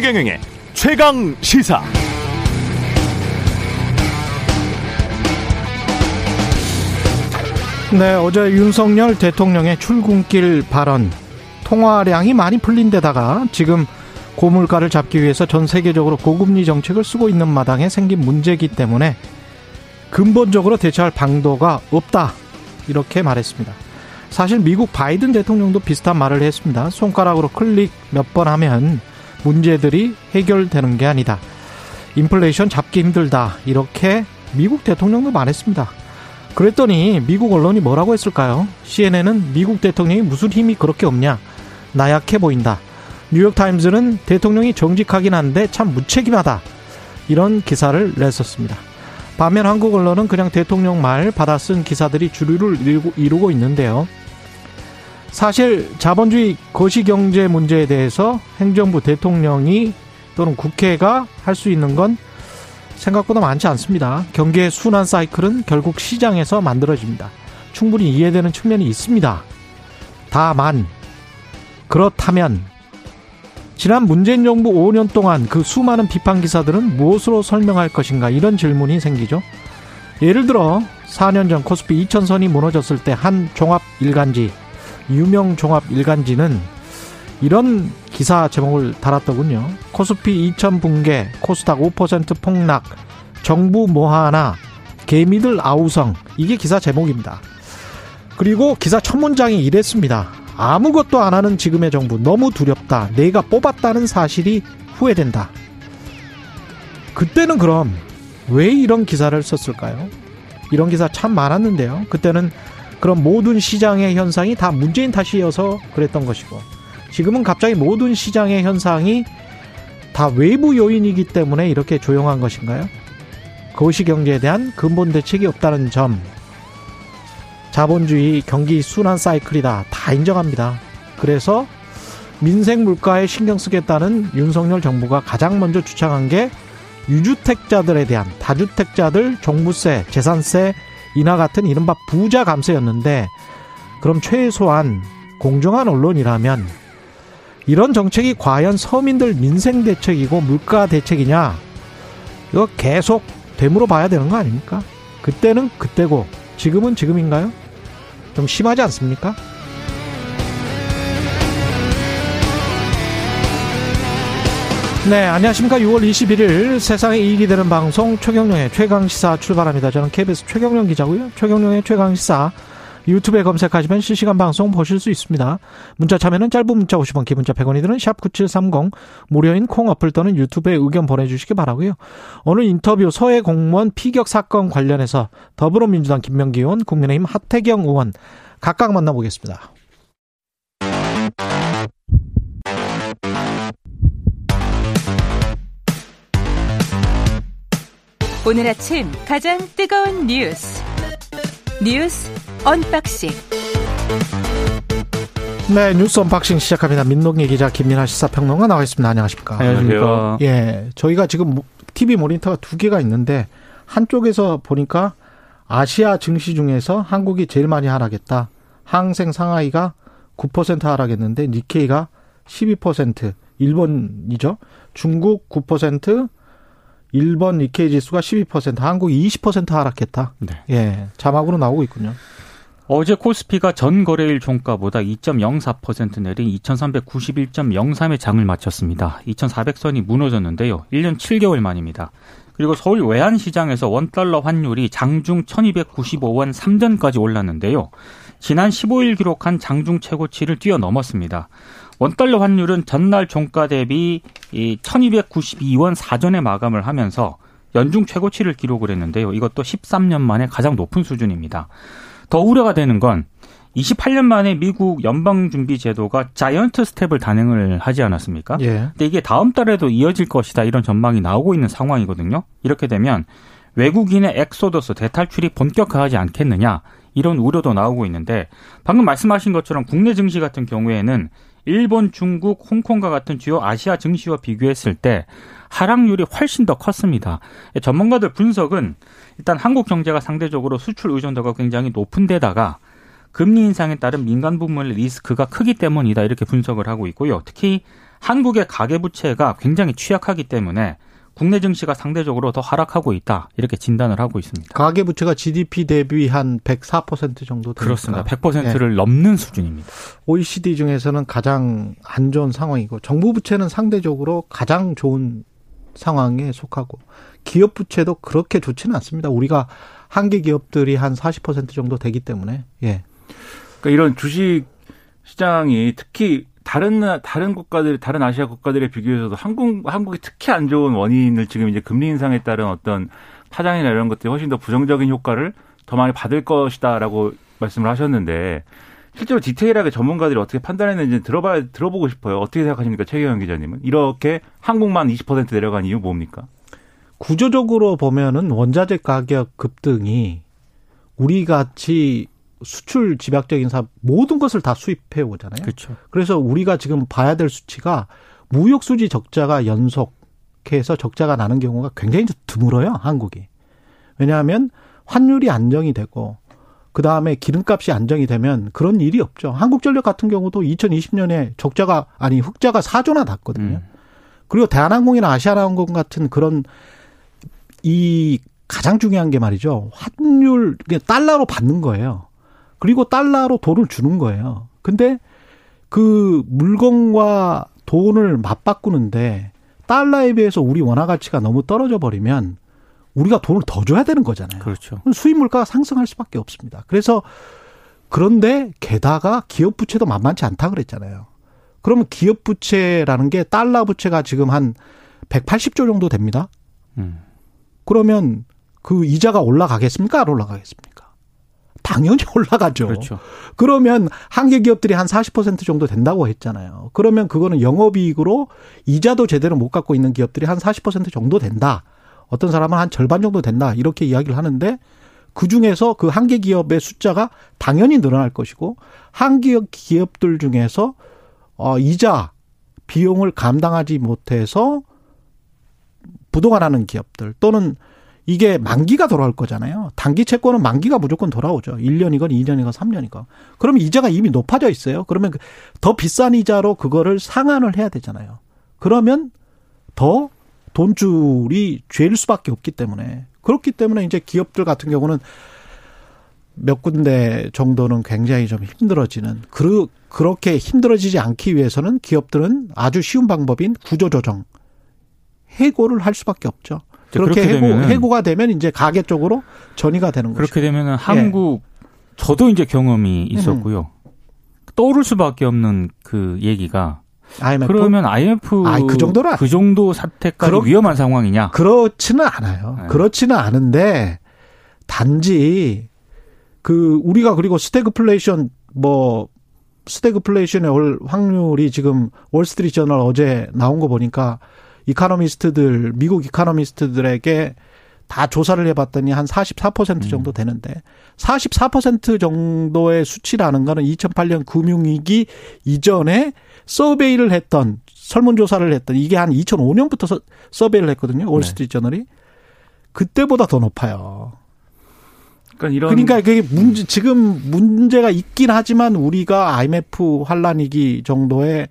최경영의 최강 시사. 네, 어제 윤석열 대통령의 출근길 발언 통화량이 많이 풀린 데다가 지금 고물가를 잡기 위해서 전 세계적으로 고금리 정책을 쓰고 있는 마당에 생긴 문제이기 때문에 근본적으로 대처할 방도가 없다. 이렇게 말했습니다. 사실 미국 바이든 대통령도 비슷한 말을 했습니다. 손가락으로 클릭 몇 번 하면 문제들이 해결되는 게 아니다. 인플레이션 잡기 힘들다. 이렇게 미국 대통령도 말했습니다. 그랬더니 미국 언론이 뭐라고 했을까요? CNN은 미국 대통령이 무슨 힘이 그렇게 없냐? 나약해 보인다. 뉴욕타임즈는 대통령이 정직하긴 한데 참 무책임하다. 이런 기사를 냈었습니다. 반면 한국 언론은 그냥 대통령 말 받아 쓴 기사들이 주류를 이루고, 있는데요. 사실 자본주의 거시경제 문제에 대해서 행정부 대통령이 또는 국회가 할 수 있는 건 생각보다 많지 않습니다. 경기의 순환 사이클은 결국 시장에서 만들어집니다. 충분히 이해되는 측면이 있습니다. 다만 그렇다면 지난 문재인 정부 5년 동안 그 수많은 비판 기사들은 무엇으로 설명할 것인가 이런 질문이 생기죠. 예를 들어 4년 전 코스피 2000선이 무너졌을 때 한 종합 일간지 유명 종합 일간지는 이런 기사 제목을 달았더군요. 코스피 2000 붕괴, 코스닥 5% 폭락, 정부 뭐 하나, 개미들 아우성. 이게 기사 제목입니다. 그리고 기사 첫 문장이 이랬습니다. 아무것도 안 하는 지금의 정부 너무 두렵다. 내가 뽑았다는 사실이 후회된다. 그때는 그럼 왜 이런 기사를 썼을까요? 이런 기사 참 많았는데요. 그때는 그럼 모든 시장의 현상이 다 문재인 탓이어서 그랬던 것이고 지금은 갑자기 모든 시장의 현상이 다 외부 요인이기 때문에 이렇게 조용한 것인가요? 거시 경제에 대한 근본 대책이 없다는 점 자본주의 경기 순환 사이클이다 다 인정합니다. 그래서 민생 물가에 신경 쓰겠다는 윤석열 정부가 가장 먼저 주창한 게 유주택자들에 대한 다주택자들 종부세, 재산세 인하 같은 이른바 부자 감세였는데 그럼 최소한 공정한 언론이라면 이런 정책이 과연 서민들 민생 대책이고 물가 대책이냐 이거 계속 되물어 봐야 되는 거 아닙니까? 그때는 그때고 지금은 지금인가요? 좀 심하지 않습니까? 네, 안녕하십니까. 6월 21일 세상에 이익이 되는 방송 최경령의 최강시사 출발합니다. 저는 KBS 최경령 기자고요. 최경령의 최강시사 유튜브에 검색하시면 실시간 방송 보실 수 있습니다. 문자 참여는 짧은 문자 50원, 기본자 100원이 드는 샵9730 무료인 콩 어플 또는 유튜브에 의견 보내주시기 바라고요. 오늘 인터뷰 서해 공무원 피격 사건 관련해서 더불어민주당 김병기 의원, 국민의힘 하태경 의원 각각 만나보겠습니다. 오늘 아침 가장 뜨거운 뉴스 뉴스 unboxing 네 뉴스 unboxing 시작합니다. 민동기 기자 김민아 시사평론가 나와 있습니다. 안녕하십니까? 안녕하십니까? 예, 저희가 지금 TV 모니터가 두 개가 있는데 한쪽에서 보니까 아시아 증시 중에서 한국이 제일 많이 하락했다. 항생 상하이가 9% 하락했는데 니케이가 12% 일본이죠. 중국 9% 일본 니케이 지수가 12%, 한국이 20% 하락했다. 네. 예, 자막으로 나오고 있군요. 어제 코스피가 전 거래일 종가보다 2.04% 내린 2391.03의 장을 마쳤습니다. 2400선이 무너졌는데요. 1년 7개월 만입니다. 그리고 서울 외환시장에서 원달러 환율이 장중 1295원 3전까지 올랐는데요. 지난 15일 기록한 장중 최고치를 뛰어넘었습니다. 원달러 환율은 전날 종가 대비 이 1292원 사전에 마감을 하면서 연중 최고치를 기록을 했는데요. 이것도 13년 만에 가장 높은 수준입니다. 더 우려가 되는 건 28년 만에 미국 연방준비제도가 자이언트 스텝을 단행을 하지 않았습니까? 예. 근데 이게 다음 달에도 이어질 것이다 이런 전망이 나오고 있는 상황이거든요. 이렇게 되면 외국인의 엑소더스 대탈출이 본격화하지 않겠느냐 이런 우려도 나오고 있는데 방금 말씀하신 것처럼 국내 증시 같은 경우에는 일본, 중국, 홍콩과 같은 주요 아시아 증시와 비교했을 때 하락률이 훨씬 더 컸습니다. 전문가들 분석은 일단 한국 경제가 상대적으로 수출 의존도가 굉장히 높은 데다가 금리 인상에 따른 민간 부문의 리스크가 크기 때문이다 이렇게 분석을 하고 있고요. 특히 한국의 가계 부채가 굉장히 취약하기 때문에 국내 증시가 상대적으로 더 하락하고 있다 이렇게 진단을 하고 있습니다. 가계 부채가 GDP 대비 한 104% 정도 되니까. 그렇습니다. 100%를 네. 넘는 수준입니다. OECD 중에서는 가장 안 좋은 상황이고 정부 부채는 상대적으로 가장 좋은 상황에 속하고 기업 부채도 그렇게 좋지는 않습니다. 우리가 한계 기업들이 한 40% 정도 되기 때문에 예. 그러니까 이런 주식 시장이 특히 다른 다른 국가들 다른 아시아 국가들에 비교해서도 한국 한국이 특히 안 좋은 원인을 지금 이제 금리 인상에 따른 어떤 파장이나 이런 것들이 훨씬 더 부정적인 효과를 더 많이 받을 것이다라고 말씀을 하셨는데 실제로 디테일하게 전문가들이 어떻게 판단했는지 들어봐 들어보고 싶어요. 어떻게 생각하십니까, 최경영 기자님은? 이렇게 한국만 20% 내려간 이유 뭡니까? 구조적으로 보면은 원자재 가격 급등이 우리 같이 수출 집약적인 사업 모든 것을 다 수입해 오잖아요. 그렇죠. 그래서 우리가 지금 봐야 될 수치가 무역 수지 적자가 연속해서 적자가 나는 경우가 굉장히 드물어요, 한국이. 왜냐하면 환율이 안정이 되고 그 다음에 기름값이 안정이 되면 그런 일이 없죠. 한국전력 같은 경우도 2020년에 적자가 아니 흑자가 4조나 났거든요. 음. 그리고 대한항공이나 아시아나항공 같은 그런 이 가장 중요한 게 말이죠. 환율 달러로 받는 거예요. 그리고 달러로 돈을 주는 거예요. 근데 그 물건과 돈을 맞바꾸는데 달러에 비해서 우리 원화 가치가 너무 떨어져 버리면 우리가 돈을 더 줘야 되는 거잖아요. 그렇죠. 수입 물가가 상승할 수밖에 없습니다. 그래서 그런데 게다가 기업 부채도 만만치 않다 그랬잖아요. 그러면 기업 부채라는 게 달러 부채가 지금 한 180조 정도 됩니다. 음. 그러면 그 이자가 올라가겠습니까? 안 올라가겠습니까? 당연히 올라가죠. 그렇죠. 그러면 한계 기업들이 한 40% 정도 된다고 했잖아요. 그러면 그거는 영업이익으로 이자도 제대로 못 갖고 있는 기업들이 한 40% 정도 된다. 어떤 사람은 한 절반 정도 된다. 이렇게 이야기를 하는데 그 중에서 그 한계 기업의 숫자가 당연히 늘어날 것이고 한계 기업들 중에서 어 이자 비용을 감당하지 못해서 부도가 나는 기업들 또는 이게 만기가 돌아올 거잖아요. 단기 채권은 만기가 무조건 돌아오죠. 1년이건 2년이건 3년이건. 그러면 이자가 이미 높아져 있어요. 그러면 그더 비싼 이자로 그거를 상환을 해야 되잖아요. 그러면 더 돈줄이 죄일 수밖에 없기 때문에 그렇기 때문에 이제 기업들 같은 경우는 몇 군데 정도는 굉장히 좀 힘들어지는 그 그렇게 힘들어지지 않기 위해서는 기업들은 아주 쉬운 방법인 구조조정 해고를 할 수밖에 없죠. 그렇게 해고, 해고가 되면 이제 가계 쪽으로 전이가 되는 거죠. 그렇게 되면은 예. 한국 예. 저도 이제 경험이 있었고요. 음. 떠오를 수밖에 없는 그 얘기가 IMF? 그러면 IMF 아니, 그 정도는 그 정도 사태까지 그러, 위험한 상황이냐? 그렇지는 않아요. 네. 그렇지는 않은데 단지 그 우리가 그리고 스태그플레이션 뭐 스태그플레이션의 올 확률이 지금 Wall Street Journal 어제 나온 거 보니까 economist들 미국 economist들에게 다 조사를 해봤더니 한 44% 정도 음. 되는데 44% 정도의 수치라는 거는 2008년 금융위기 이전에 서베이를 했던 설문조사를 했던 이게 한 2005년부터 서베이를 했거든요. 월스트리트 네. 저널이 그때보다 더 높아요. 그러니까 이런 그러니까 그게 문제 지금 문제가 있긴 하지만 우리가 IMF 환란위기 정도의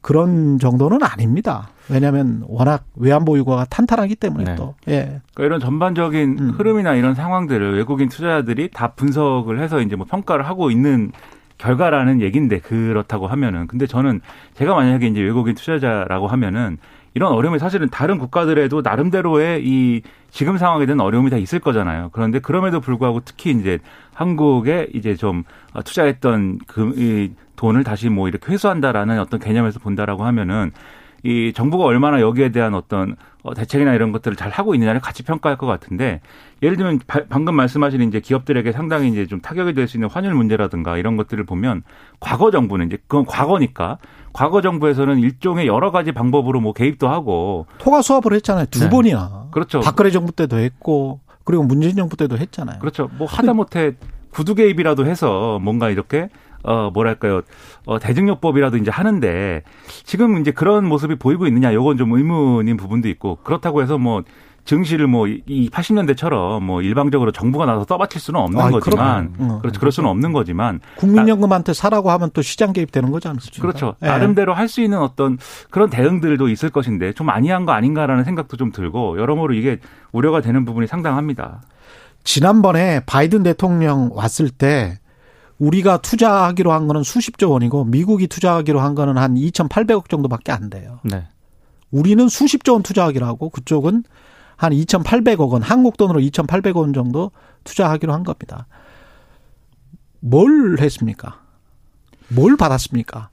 그런 정도는 아닙니다. 왜냐하면 워낙 외환 보유고가 탄탄하기 때문에 네. 또. 예. 그러니까 이런 전반적인 음. 흐름이나 이런 상황들을 외국인 투자자들이 다 분석을 해서 이제 뭐 평가를 하고 있는 결과라는 얘기인데 그렇다고 하면은 근데 저는 제가 만약에 이제 외국인 투자자라고 하면은 이런 어려움이 사실은 다른 국가들에도 나름대로의 이 지금 상황에 대한 어려움이 다 있을 거잖아요. 그런데 그럼에도 불구하고 특히 이제 한국에 이제 좀 투자했던 그 돈을 다시 뭐 이렇게 회수한다라는 어떤 개념에서 본다라고 하면은 이 정부가 얼마나 여기에 대한 어떤 어, 대책이나 이런 것들을 잘 하고 있느냐를 같이 평가할 것 같은데 예를 들면 방금 말씀하신 이제 기업들에게 상당히 이제 좀 타격이 될 수 있는 환율 문제라든가 이런 것들을 보면 과거 정부는 이제 그건 과거니까 과거 정부에서는 일종의 여러 가지 방법으로 뭐 개입도 하고. 통화 수합을 했잖아요. 두 네. 번이나 그렇죠. 박근혜 정부 때도 했고 그리고 문재인 정부 때도 했잖아요. 그렇죠. 뭐 하다못해 구두 개입이라도 해서 뭔가 이렇게 어 뭐랄까요 어 대증요법이라도 이제 하는데 지금 이제 그런 모습이 보이고 있느냐 요건 좀 의문인 부분도 있고 그렇다고 해서 뭐 증시를 뭐 이 80년대처럼 뭐 일방적으로 정부가 나서 떠받칠 수는 없는 아이, 거지만 어. 그렇죠. 그럴 수는 없는 거지만 국민연금한테 사라고 하면 또 시장 개입되는 거지 않습니까? 그렇죠. 예. 나름대로 할 수 있는 어떤 그런 대응들도 있을 것인데 좀 아니한 거 아닌가라는 생각도 좀 들고 여러모로 이게 우려가 되는 부분이 상당합니다. 지난번에 바이든 대통령 왔을 때 우리가 투자하기로 한 거는 수십조 원이고 미국이 투자하기로 한 거는 한 2,800억 정도밖에 안 돼요. 네. 우리는 수십조 원 투자하기로 하고 그쪽은 한 2,800억 원, 한국 돈으로 2,800억 원 정도 투자하기로 한 겁니다. 뭘 했습니까? 뭘 받았습니까?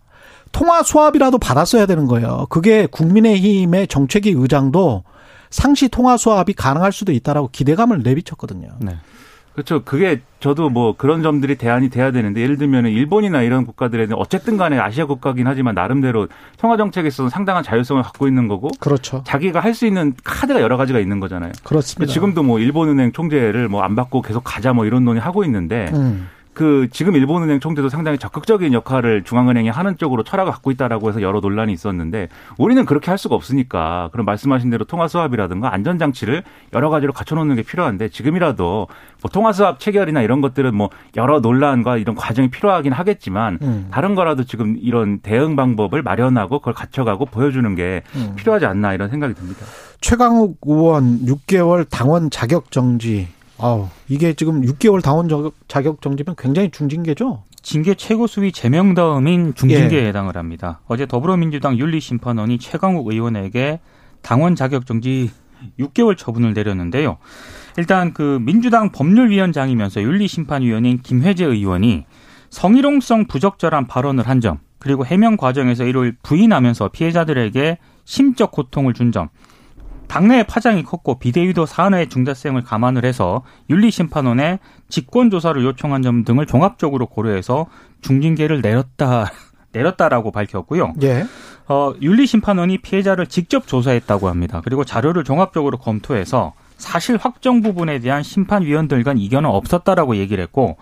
통화 수합이라도 받았어야 되는 거예요. 그게 국민의힘의 정책위 의장도 상시 통화 수합이 가능할 수도 있다라고 기대감을 내비쳤거든요. 네. 그렇죠. 그게 저도 뭐 그런 점들이 대안이 돼야 되는데 예를 들면 일본이나 이런 국가들에는 어쨌든 간에 아시아 국가긴 하지만 나름대로 통화 정책에 있어서 상당한 자율성을 갖고 있는 거고 그렇죠. 자기가 할 수 있는 카드가 여러 가지가 있는 거잖아요. 그렇습니다. 지금도 뭐 일본은행 총재를 뭐 안 받고 계속 가자 뭐 이런 논의 하고 있는데 음. 그 지금 일본은행 총재도 상당히 적극적인 역할을 중앙은행이 하는 쪽으로 철학을 갖고 있다라고 해서 여러 논란이 있었는데 우리는 그렇게 할 수가 없으니까 그런 말씀하신 대로 통화 수합이라든가 안전 장치를 여러 가지로 갖춰놓는 게 필요한데 지금이라도 뭐 통화 수합 체결이나 이런 것들은 뭐 여러 논란과 이런 과정이 필요하긴 하겠지만 음. 다른 거라도 지금 이런 대응 방법을 마련하고 그걸 갖춰가고 보여주는 게 음. 필요하지 않나 이런 생각이 듭니다. 최강욱 의원 6개월 당원 자격 정지. 아우, 이게 지금 6개월 당원 저- 자격 정지면 굉장히 중징계죠? 징계 최고 수위 제명 다음인 중징계에 예. 해당을 합니다. 어제 더불어민주당 윤리심판원이 최강욱 의원에게 당원 자격 정지 6개월 처분을 내렸는데요. 일단 그 민주당 법률위원장이면서 윤리심판위원인 김회재 의원이 성희롱성 부적절한 발언을 한 점, 그리고 해명 과정에서 이를 부인하면서 피해자들에게 심적 고통을 준 점, 당내의 파장이 컸고 비대위도 사안의 중대성을 감안을 해서 윤리심판원에 직권조사를 요청한 점 등을 종합적으로 고려해서 중징계를 내렸다 내렸다라고 밝혔고요. 예. 어, 윤리심판원이 피해자를 직접 조사했다고 합니다. 그리고 자료를 종합적으로 검토해서 사실 확정 부분에 대한 심판위원들 간 이견은 없었다라고 얘기를 했고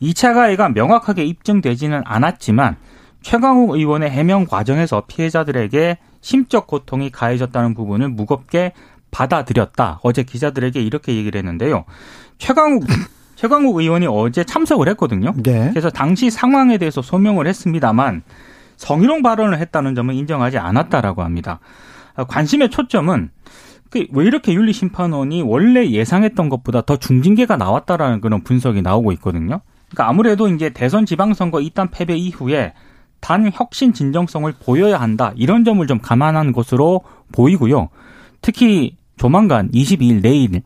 2차 가해가 명확하게 입증되지는 않았지만 최강욱 의원의 해명 과정에서 피해자들에게 심적 고통이 가해졌다는 부분을 무겁게 받아들였다. 어제 기자들에게 이렇게 얘기를 했는데요. 최강욱 최강욱 의원이 어제 참석을 했거든요. 예. 그래서 당시 상황에 대해서 소명을 했습니다만 성희롱 발언을 했다는 점은 인정하지 않았다라고 합니다. 아, 관심의 초점은 그왜 이렇게 윤리 심판원이 원래 예상했던 것보다 더 중징계가 나왔다라는 그런 분석이 나오고 있거든요. 그러니까 아무래도 이제 대선 지방선거 이단 패배 이후에 단 혁신 진정성을 보여야 한다 이런 점을 좀 감안한 것으로 보이고요. 특히 조만간 22일 내일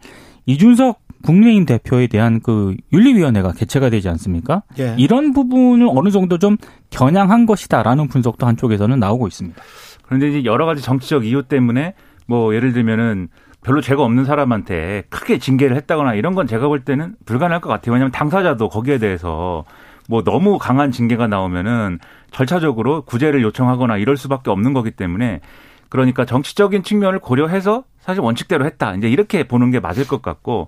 이준석 국민의힘 대표에 대한 그 윤리위원회가 개최가 되지 않습니까? 예. 이런 부분을 어느 정도 좀 겨냥한 것이다라는 분석도 한쪽에서는 나오고 있습니다. 그런데 이제 여러 가지 정치적 이유 때문에 뭐 예를 들면은 별로 죄가 없는 사람한테 크게 징계를 했다거나 이런 건 제가 볼 때는 불가능할 것 같아요. 왜냐하면 당사자도 거기에 대해서 뭐 너무 강한 징계가 나오면은 절차적으로 구제를 요청하거나 이럴 수밖에 없는 거기 때문에 그러니까 정치적인 측면을 고려해서 사실 원칙대로 했다. 이제 이렇게 보는 게 맞을 것 같고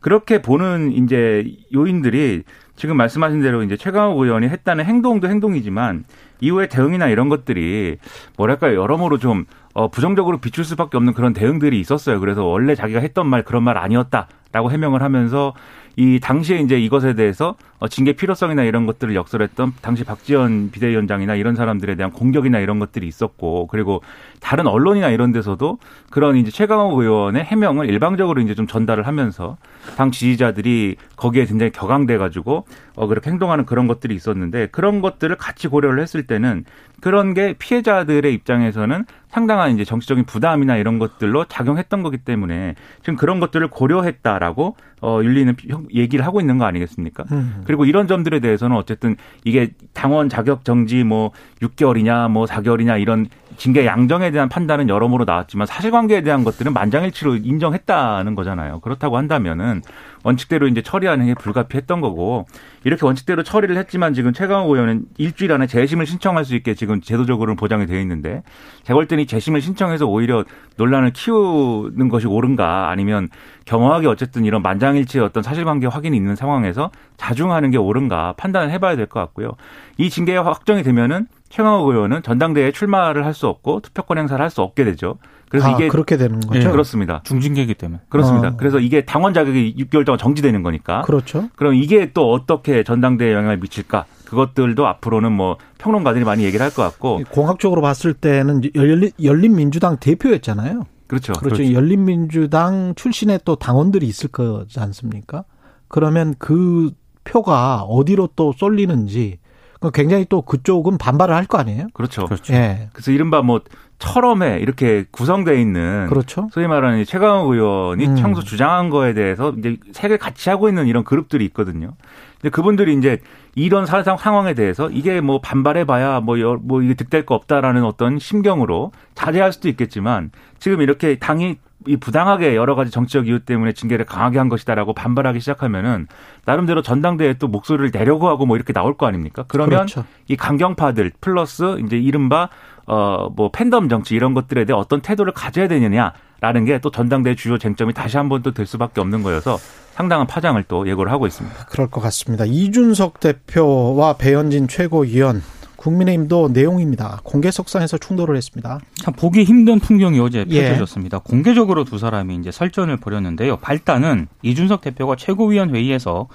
그렇게 보는 이제 요인들이 지금 말씀하신 대로 이제 최강욱 의원이 했다는 행동도 행동이지만 이후에 대응이나 이런 것들이 뭐랄까요 여러모로 좀 어, 부정적으로 비출 수밖에 없는 그런 대응들이 있었어요. 그래서 원래 자기가 했던 말 그런 말 아니었다라고 해명을 하면서 이 당시에 이제 이것에 대해서 어, 징계 필요성이나 이런 것들을 역설했던 당시 박지원 비대위원장이나 이런 사람들에 대한 공격이나 이런 것들이 있었고 그리고 다른 언론이나 이런 데서도 그런 이제 최강욱 의원의 해명을 일방적으로 이제 좀 전달을 하면서 당 지지자들이 거기에 굉장히 격앙돼 가지고 어 그렇게 행동하는 그런 것들이 있었는데 그런 것들을 같이 고려를 했을 때는 그런 게 피해자들의 입장에서는 상당한 이제 정치적인 부담이나 이런 것들로 작용했던 거기 때문에 지금 그런 것들을 고려했다라고 어 윤리는 얘기를 하고 있는 거 아니겠습니까? 음. 그리고 이런 점들에 대해서는 어쨌든 이게 당원 자격 정지 뭐 6개월이냐 뭐 4개월이냐 이런 징계 양정에 대한 판단은 여러모로 나왔지만 사실관계에 대한 것들은 만장일치로 인정했다는 거잖아요. 그렇다고 한다면은 원칙대로 이제 처리하는 게 불가피했던 거고 이렇게 원칙대로 처리를 했지만 지금 최강욱 의원은 일주일 안에 재심을 신청할 수 있게 지금 제도적으로는 보장이 되어 있는데 제가 볼 때는 이 재심을 신청해서 오히려 논란을 키우는 것이 옳은가 아니면 겸허하게 어쨌든 이런 만장일치의 어떤 사실관계 확인이 있는 상황에서 자중하는 게 옳은가 판단을 해봐야 될 것 같고요. 이 징계가 확정이 되면은 최강욱 의원은 전당대회에 출마를 할 수 없고 투표권 행사를 할 수 없게 되죠. 그래서 아, 이게 그렇게 되는 거죠. 예. 그렇습니다. 중징계이기 때문에. 그렇습니다. 어. 그래서 이게 당원 자격이 6개월 동안 정지되는 거니까. 그렇죠. 그럼 이게 또 어떻게 전당대회에 영향을 미칠까? 그것들도 앞으로는 뭐 평론가들이 많이 얘기를 할 것 같고. 공학적으로 봤을 때는 열린, 열린민주당 대표였잖아요. 그렇죠. 그렇죠. 열린민주당 출신의 또 당원들이 있을 거지 않습니까? 그러면 그 표가 어디로 또 쏠리는지 그 굉장히 또 그쪽은 반발을 할 거 아니에요? 그렇죠. 그렇죠. 예. 그래서 이른바 뭐 철험에 이렇게 구성돼 있는 그렇죠. 소위 말하는 이 최강욱 의원이 음. 평소 주장한 거에 대해서 이제 색을 같이 하고 있는 이런 그룹들이 있거든요. 근데 그분들이 이제 이런 사상 상황에 대해서 이게 뭐 반발해봐야 뭐, 여- 뭐 이게 득될 거 없다라는 어떤 심경으로 자제할 수도 있겠지만 지금 이렇게 당이 이 부당하게 여러 가지 정치적 이유 때문에 징계를 강하게 한 것이다라고 반발하기 시작하면은 나름대로 전당대회에 또 목소리를 내려고 하고 뭐 이렇게 나올 거 아닙니까? 그러면 그렇죠. 이 강경파들 플러스 이제 이른바 어뭐 팬덤 정치 이런 것들에 대해 어떤 태도를 가져야 되느냐라는 게 또 전당대회 주요 쟁점이 다시 한 번 또 될 수밖에 없는 거여서 상당한 파장을 또 예고를 하고 있습니다. 그럴 것 같습니다. 이준석 대표와 배현진 최고위원 국민의힘도 내용입니다. 공개 석상에서 충돌을 했습니다. 참 보기 힘든 풍경이 어제 예. 펼쳐졌습니다. 공개적으로 두 사람이 이제 설전을 벌였는데요. 발단은 이준석 대표가 최고위원 회의에서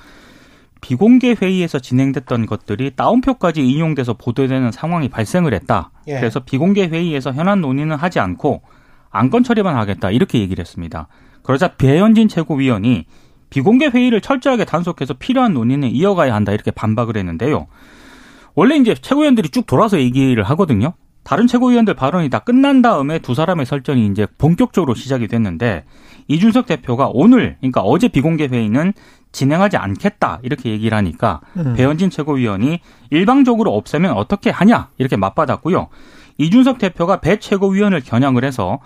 비공개 회의에서 진행됐던 것들이 다운표까지 인용돼서 보도되는 상황이 발생을 했다. 예. 그래서 비공개 회의에서 현안 논의는 하지 않고 안건 처리만 하겠다 이렇게 얘기를 했습니다. 그러자 배현진 최고위원이 비공개 회의를 철저하게 단속해서 필요한 논의는 이어가야 한다 이렇게 반박을 했는데요. 원래 이제 최고위원들이 쭉 돌아서 얘기를 하거든요. 다른 최고위원들 발언이 다 끝난 다음에 두 사람의 설전이 이제 본격적으로 시작이 됐는데 이준석 대표가 오늘 그러니까 어제 비공개 회의는 진행하지 않겠다 이렇게 얘기를 하니까 음. 배현진 최고위원이 일방적으로 없애면 어떻게 하냐 이렇게 맞받았고요. 이준석 대표가 배 최고위원을 겨냥을 해서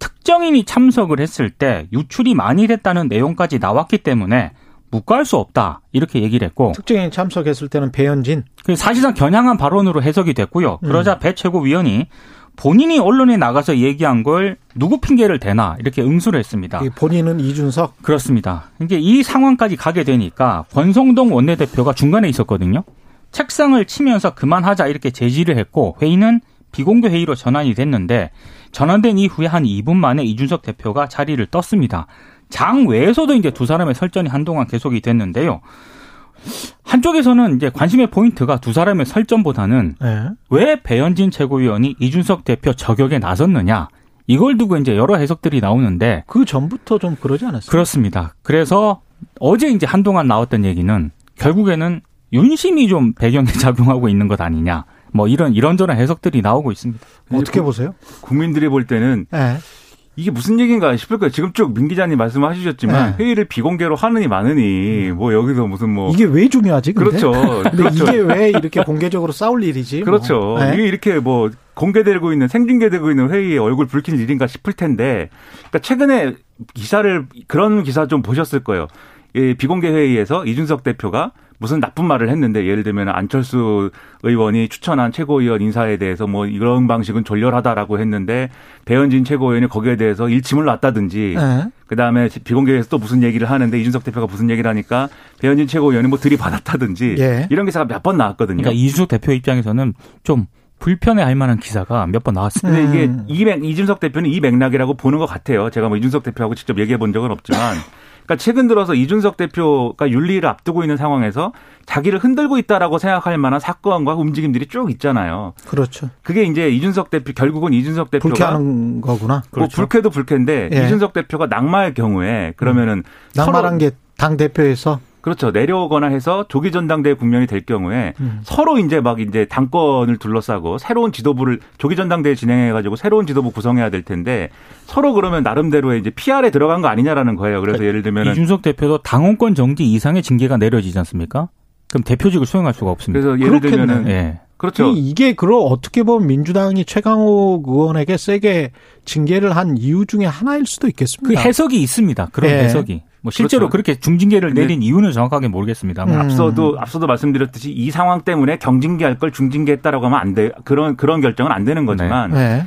특정인이 참석을 했을 때 유출이 많이 됐다는 내용까지 나왔기 때문에 묵과할 수 없다 이렇게 얘기를 했고 특정인 참석했을 때는 배현진 그 사실상 겨냥한 발언으로 해석이 됐고요. 그러자 배 최고위원이 본인이 언론에 나가서 얘기한 걸 누구 핑계를 대나 이렇게 응수를 했습니다. 이 본인은 이준석 그렇습니다. 이제 이 상황까지 가게 되니까 권성동 원내대표가 중간에 있었거든요. 책상을 치면서 그만하자 이렇게 제지를 했고 회의는 비공개 회의로 전환이 됐는데 전환된 이후에 한 2분 만에 이준석 대표가 자리를 떴습니다. 장 외에서도 이제 두 사람의 설전이 한동안 계속이 됐는데요. 한쪽에서는 이제 관심의 포인트가 두 사람의 설전보다는 예. 왜 배현진 최고위원이 이준석 대표 저격에 나섰느냐 이걸 두고 이제 여러 해석들이 나오는데 그 전부터 좀 그러지 않았어요? 그렇습니다. 그래서 어제 이제 한동안 나왔던 얘기는 결국에는 윤심이 좀 배경에 작용하고 있는 것 아니냐. 뭐 이런 이런저런 해석들이 나오고 있습니다. 어떻게 보세요? 국민들이 볼 때는 예. 이게 무슨 얘기인가 싶을 거예요. 지금 쭉 민 기자님 말씀하셨지만 네. 회의를 비공개로 하느니 마느니 뭐 여기서 무슨 뭐 이게 왜 중요하지? 근데? 그렇죠. 근데 그렇죠. 이게 왜 이렇게 공개적으로 싸울 일이지? 뭐. 그렇죠. 예? 이게 이렇게 뭐 공개되고 있는 생중계되고 있는 회의에 얼굴 붉힐 일인가 싶을 텐데, 그러니까 최근에 기사를 그런 기사 좀 보셨을 거예요. 이 비공개 회의에서 이준석 대표가 무슨 나쁜 말을 했는데 예를 들면 안철수 의원이 추천한 최고위원 인사에 대해서 뭐 이런 방식은 졸렬하다라고 했는데 배현진 최고위원이 거기에 대해서 일침을 놨다든지 예. 그다음에 비공개에서 또 무슨 얘기를 하는데 이준석 대표가 무슨 얘기를 하니까 배현진 최고위원이 뭐 들이받았다든지 예. 이런 기사가 몇 번 나왔거든요. 그러니까 이준석 대표 입장에서는 좀 불편해할 만한 기사가 몇 번 나왔습니다. 근데 이게 음. 이 맥, 이준석 대표는 이 맥락이라고 보는 것 같아요. 제가 뭐 이준석 대표하고 직접 얘기해 본 적은 없지만. 그러니까 최근 들어서 이준석 대표가 윤리를 앞두고 있는 상황에서 자기를 흔들고 있다라고 생각할 만한 사건과 움직임들이 쭉 있잖아요. 그렇죠. 그게 이제 이준석 대표 결국은 이준석 대표가 불쾌하는 거구나. 뭐 불쾌도 불쾌인데 예. 이준석 대표가 낙마할 경우에 그러면은 낙마란 서로 게당 대표에서 그렇죠 내려오거나 해서 조기 전당대회 국면이 될 경우에 음. 서로 이제 막 이제 당권을 둘러싸고 새로운 지도부를 조기 전당대회 진행해 가지고 새로운 지도부 구성해야 될 텐데 서로 그러면 나름대로의 이제 PR에 들어간 거 아니냐라는 거예요. 그래서 예를 들면은 이준석 대표도 당원권 정지 이상의 징계가 내려지지 않습니까? 그럼 대표직을 수행할 수가 없습니다. 그래서 예를 그렇겠네. 들면은 예. 그렇죠. 이- 이게 그럼 어떻게 보면 민주당이 최강욱 의원에게 세게 징계를 한 이유 중에 하나일 수도 그 있겠습니다. 해석이 있습니다. 그런 예. 해석이. 뭐 실제로 그렇죠. 그렇게 중징계를 내린 이유는 정확하게 모르겠습니다만. 음. 앞서도 앞서도 말씀드렸듯이 이 상황 때문에 경징계할 걸 중징계했다라고 하면 안 돼. 그런 그런 결정은 안 되는 거지만 네.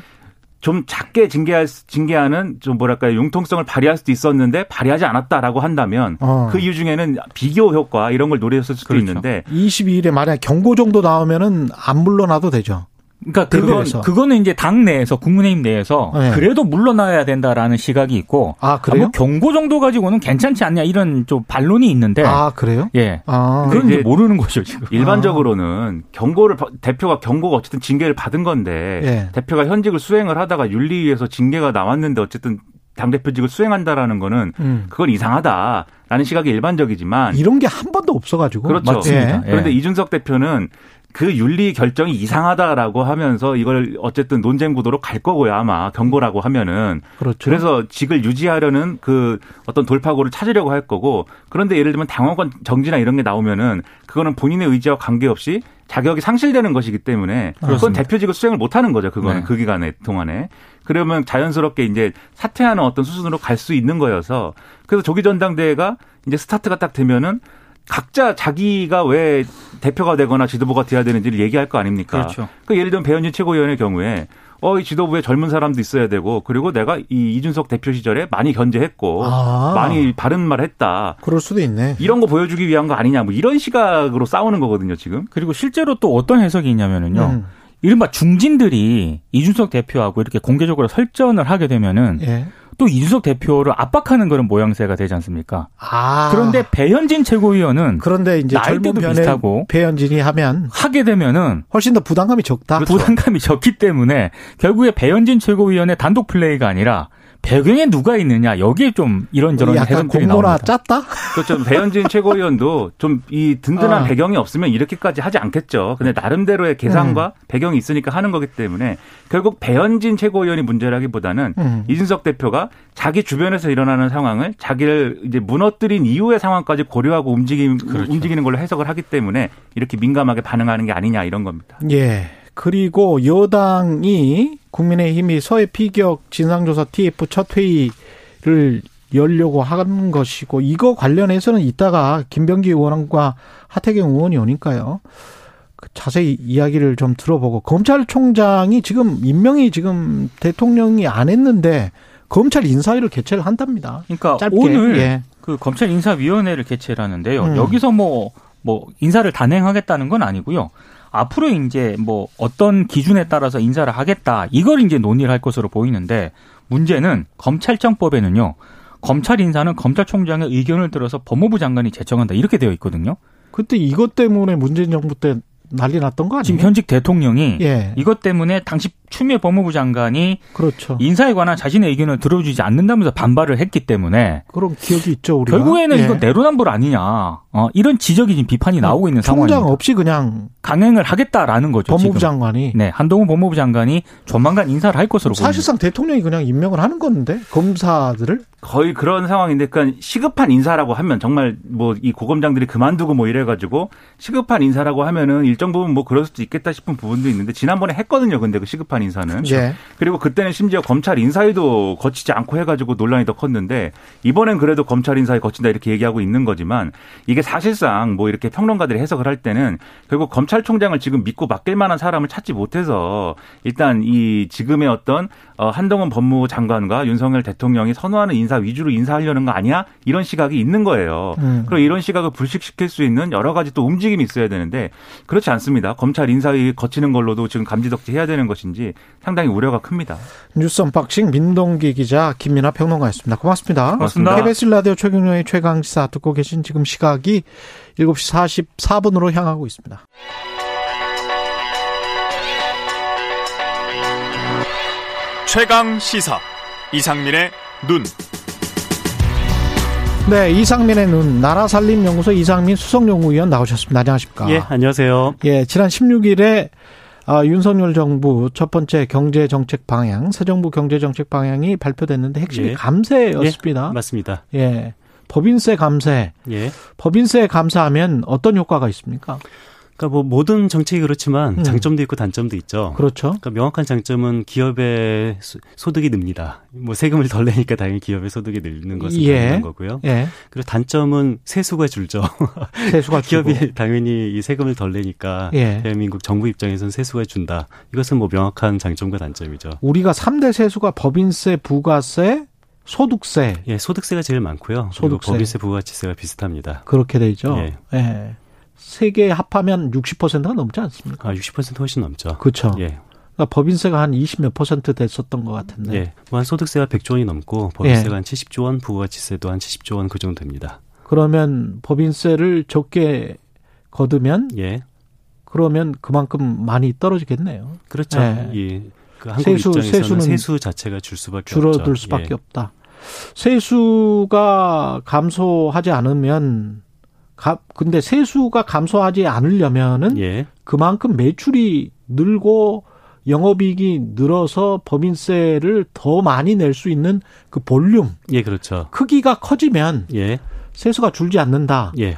좀 작게 징계할 징계하는 좀 뭐랄까요 융통성을 발휘할 수도 있었는데 발휘하지 않았다라고 한다면 어. 그 이유 중에는 비교 효과 이런 걸 노렸을 수도 그렇죠. 있는데 22일에 만약 경고 정도 나오면은 안 물러나도 되죠. 그러니까 그건 그거는 이제 당 내에서 국민의힘 내에서 네. 그래도 물러나야 된다라는 시각이 있고 아 그래요? 아, 뭐 경고 정도 가지고는 괜찮지 않냐 이런 좀 반론이 있는데 아 그래요? 예. 아. 그건 이제 모르는 거죠 지금. 일반적으로는 경고를 대표가 경고가 어쨌든 징계를 받은 건데 예. 대표가 현직을 수행을 하다가 윤리위에서 징계가 나왔는데 어쨌든 당대표직을 수행한다라는 거는 음. 그건 이상하다라는 시각이 일반적이지만 이런 게 한 번도 없어가지고 그렇죠. 맞습니다. 예. 그런데 이준석 대표는 그 윤리 결정이 이상하다라고 하면서 이걸 어쨌든 논쟁 구도로 갈 거고요 아마 경고라고 하면은 그렇죠. 그래서 직을 유지하려는 그 어떤 돌파구를 찾으려고 할 거고 그런데 예를 들면 당원권 정지나 이런 게 나오면은 그거는 본인의 의지와 관계없이 자격이 상실되는 것이기 때문에 그건 대표직을 수행을 못 하는 거죠 그거는 네. 그 기간에 동안에 그러면 자연스럽게 이제 사퇴하는 어떤 수순으로 갈 수 있는 거여서 그래서 조기 전당대회가 이제 스타트가 딱 되면은 각자 자기가 왜 대표가 되거나 지도부가 돼야 되는지를 얘기할 거 아닙니까? 그렇죠. 그 예를 들면 배현진 최고위원의 경우에 어, 이 지도부에 젊은 사람도 있어야 되고, 그리고 내가 이 이준석 대표 시절에 많이 견제했고, 아. 많이 바른 말 했다. 그럴 수도 있네. 이런 거 보여주기 위한 거 아니냐, 뭐 이런 시각으로 싸우는 거거든요, 지금. 그리고 실제로 또 어떤 해석이 있냐면은요. 음. 이른바 중진들이 이준석 대표하고 이렇게 공개적으로 설전을 하게 되면은 예. 또 이준석 대표를 압박하는 그런 모양새가 되지 않습니까? 아. 그런데 배현진 최고위원은 그런데 이제 나이대도 비슷하고 배현진이 하면 하게 되면은 훨씬 더 부담감이 적다. 부담감이 적기 때문에 결국에 배현진 최고위원의 단독 플레이가 아니라 배경에 누가 있느냐 여기에 좀 이런저런 약간 공모나 짰다? 그렇죠. 배현진 최고위원도 좀 이 든든한 어. 배경이 없으면 이렇게까지 하지 않겠죠. 근데 나름대로의 계산과 음. 배경이 있으니까 하는 거기 때문에 결국 배현진 최고위원이 문제라기보다는 음. 이준석 대표가 자기 주변에서 일어나는 상황을 자기를 이제 무너뜨린 이후의 상황까지 고려하고 움직임, 그렇죠. 움직이는 걸로 해석을 하기 때문에 이렇게 민감하게 반응하는 게 아니냐 이런 겁니다. 예. 그리고 여당이 국민의힘이 서해 피격 진상조사 TF 첫 회의를 열려고 하는 것이고 이거 관련해서는 이따가 김병기 의원과 하태경 의원이 오니까요. 그 자세히 이야기를 좀 들어보고 검찰총장이 지금 임명이 지금 대통령이 안 했는데 검찰 인사위를 개최를 한답니다. 그러니까 짧게. 오늘 예. 그 검찰 인사위원회를 개최를 하는데요. 음. 여기서 뭐뭐 뭐 인사를 단행하겠다는 건 아니고요. 앞으로 이제 뭐 어떤 기준에 따라서 인사를 하겠다 이걸 이제 논의를 할 것으로 보이는데 문제는 검찰청법에는요 검찰 인사는 검찰총장의 의견을 들어서 법무부 장관이 제청한다 이렇게 되어 있거든요. 그때 이것 때문에 문재인 정부 때 난리 났던 거 아니에요? 지금 현직 대통령이 예. 이것 때문에 당시 추미애 법무부 장관이 그렇죠. 인사에 관한 자신의 의견을 들어주지 않는다면서 반발을 했기 때문에 그런 기억이 있죠. 우리가. 결국에는 예. 이건 내로남불 아니냐 어, 이런 지적이 비판이 나오고 있는 상황입니다. 총장 없이 그냥 강행을 하겠다라는 거죠. 법무부 지금. 장관이 네 한동훈 법무부 장관이 조만간 인사를 할 것으로 사실상 보입니다. 대통령이 그냥 임명을 하는 건데 검사들을 거의 그런 상황인데, 그러니까 시급한 인사라고 하면 정말 뭐 이 고검장들이 그만두고 뭐 이래가지고 시급한 인사라고 하면은 일정 부분 뭐 그럴 수도 있겠다 싶은 부분도 있는데 지난번에 했거든요. 근데 그 시급한 인사는. 예. 그리고 그때는 심지어 검찰 인사에도 거치지 않고 해가지고 논란이 더 컸는데 이번엔 그래도 검찰 인사에 거친다 이렇게 얘기하고 있는 거지만 이게 사실상 뭐 이렇게 평론가들이 해석을 할 때는 결국 검찰총장을 지금 믿고 맡길 만한 사람을 찾지 못해서 일단 이 지금의 어떤 어, 한동훈 법무부 장관과 윤석열 대통령이 선호하는 인사 위주로 인사하려는 거 아니야? 이런 시각이 있는 거예요. 음. 그리고 이런 시각을 불식시킬 수 있는 여러 가지 또 움직임이 있어야 되는데 그렇지 않습니다. 검찰 인사위 거치는 걸로도 지금 감지덕지 해야 되는 것인지 상당히 우려가 큽니다. 뉴스 unboxing 민동기 기자 김민아 평론가였습니다. 고맙습니다. 고맙습니다. KBS 라디오 최경영의 최강시사 듣고 계신 지금 시각이 7시 44분으로 향하고 있습니다. 최강 시사 이상민의 눈. 네, 이상민의 눈 나라 살림 연구소 이상민 수석 연구위원 나오셨습니다. 안녕하십니까? 예, 안녕하세요. 예, 지난 16일에 아, 윤석열 정부 첫 번째 경제 정책 방향, 새 정부 경제 정책 방향이 발표됐는데 핵심이 예. 감세였습니다. 예, 맞습니다. 예. 법인세 감세. 예. 법인세 감사하면 어떤 효과가 있습니까? 그러니까 뭐 모든 정책이 그렇지만 음. 장점도 있고 단점도 있죠. 그렇죠. 그러니까 명확한 장점은 기업의 소득이 늡니다. 뭐 세금을 덜 내니까 당연히 기업의 소득이 늘는 것은 예. 당연한 거고요. 예. 그리고 단점은 세수가 줄죠. 세수가 기업이 당연히 이 세금을 덜 내니까 예. 대한민국 정부 입장에서는 세수가 준다. 이것은 뭐 명확한 장점과 단점이죠. 우리가 3대 세수가 법인세, 부가세, 소득세. 예, 소득세가 제일 많고요. 소득세. 법인세, 부가치세가 비슷합니다. 그렇게 되죠. 예. 예. 세 개 합하면 60%가 넘지 않습니까? 아, 60% 훨씬 넘죠. 그렇죠. 예. 그러니까 법인세가 한 20몇 퍼센트 됐었던 것 같은데. 예. 뭐 한 소득세가 100조 원이 넘고 법인세가 예. 한 70조 원, 부가가치세도 한 70조 원 그 정도 됩니다. 그러면 법인세를 적게 거두면 예. 그러면 그만큼 많이 떨어지겠네요. 그렇죠. 예. 예. 그 한국 세수, 세수는 세수 자체가 줄 수밖에 줄어들 없죠. 수밖에 예. 없다. 세수가 감소하지 않으면 가, 근데 세수가 감소하지 않으려면은 예. 그만큼 매출이 늘고 영업이익이 늘어서 법인세를 더 많이 낼 수 있는 그 볼륨. 예, 그렇죠. 크기가 커지면 예. 세수가 줄지 않는다. 예.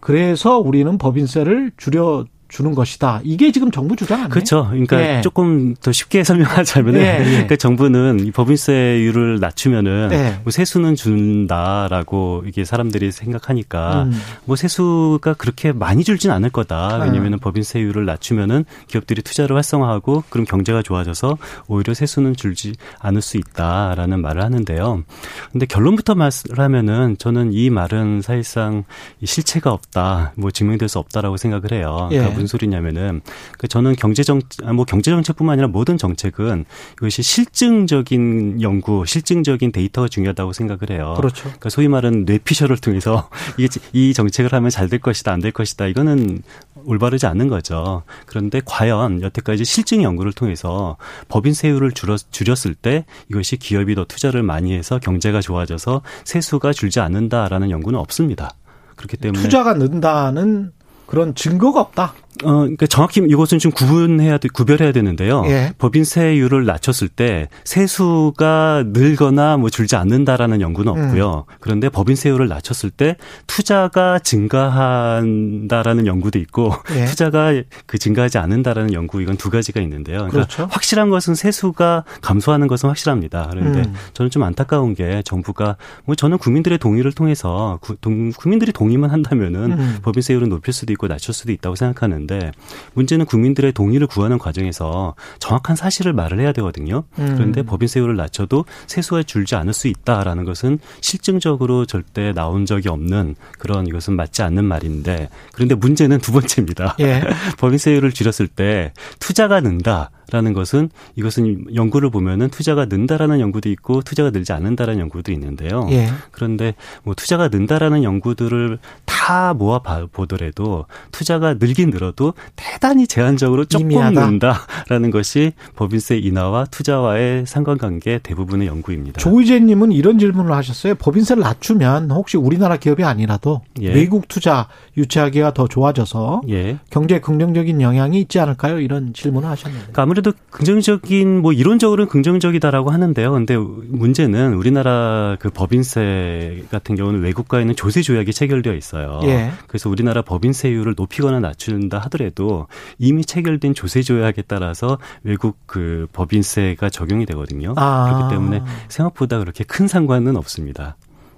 그래서 우리는 법인세를 줄여 주는 것이다. 이게 지금 정부 주장 아니에요? 그렇죠. 그러니까 예. 조금 더 쉽게 설명하자면 은 예, 예. 그러니까 정부는 이 법인세율을 낮추면은 예. 뭐 세수는 준다라고 이게 사람들이 생각하니까 음. 뭐 세수가 그렇게 많이 줄진 않을 거다. 왜냐면은 음. 법인세율을 낮추면은 기업들이 투자를 활성화하고 그럼 경제가 좋아져서 오히려 세수는 줄지 않을 수 있다라는 말을 하는데요. 근데 결론부터 말하면은 저는 이 말은 사실상 실체가 없다. 뭐 증명될 수 없다라고 생각을 해요. 그러니까 무슨 소리냐면은 그 저는 경제정 아, 뭐 경제 정책뿐만 아니라 모든 정책은 이것이 실증적인 연구, 실증적인 데이터가 중요하다고 생각을 해요. 그렇죠. 그러니까 소위 말하는 뇌피셜을 통해서 이게 이 정책을 하면 잘 될 것이다, 안 될 것이다. 이거는 올바르지 않는 거죠. 그런데 과연 여태까지 실증 연구를 통해서 법인세율을 줄였, 줄였을 때 이것이 기업이 더 투자를 많이 해서 경제가 좋아져서 세수가 줄지 않는다라는 연구는 없습니다. 그렇기 때문에 투자가 는다는 그런 증거가 없다. 어, 그러니까 정확히 이것은 좀 구분해야 돼, 구별해야 되는데요. 예. 법인세율을 낮췄을 때 세수가 늘거나 뭐 줄지 않는다라는 연구는 음. 없고요. 음. 그런데 법인세율을 낮췄을 때 투자가 증가한다라는 연구도 있고 예. 투자가 그 증가하지 않는다라는 연구 이건 두 가지가 있는데요. 그러니까 그렇죠. 확실한 것은 세수가 감소하는 것은 확실합니다. 그런데 음. 저는 좀 안타까운 게 정부가 뭐 저는 국민들의 동의를 통해서 구, 동, 국민들이 동의만 한다면은 음. 법인세율은 높일 수도 있고 낮출 수도 있다고 생각하는 있 는데 문제는 국민들의 동의를 구하는 과정에서 정확한 사실을 말을 해야 되거든요. 음. 그런데 법인세율을 낮춰도 세수가 줄지 않을 수 있다라는 것은 실증적으로 절대 나온 적이 없는 그런 이것은 맞지 않는 말인데 그런데 문제는 두 번째입니다. 예. 법인세율을 줄였을 때 투자가 는다. 라는 것은 이것은 연구를 보면은 투자가 는다라는 연구도 있고 투자가 늘지 않는다라는 연구도 있는데요. 예. 그런데 뭐 투자가 는다라는 연구들을 다 모아 보더라도 투자가 늘긴 늘어 도 대단히 제한적으로 조금. 는다라는 것이 법인세 인하와 투자와의 상관관계 대부분의 연구입니다. 조의재님은 이런 질문을 하셨어요. 법인세를 낮추면 혹시 우리나라 기업이 아니라도 예. 외국 투자 유치하기가 더 좋아져서 예. 경제에 긍정적인 영향이 있지 않을까요? 이런 질문을 하셨는데. 그러니까 아무래도 긍정적인 뭐 이론적으로는 긍정적이다라고 하는데요. 근데 문제는 우리나라 그 법인세 같은 경우는 외국과 있는 조세 조약이 체결되어 있어요. 예. 그래서 우리나라 법인세율을 높이거나 낮춘다 하더라도 이미 체결된 조세 조약에 따라서 외국 그 법인세가 적용이 되거든요. 아. 그렇기 때문에 생각보다 그렇게 큰 상관은 없습니다.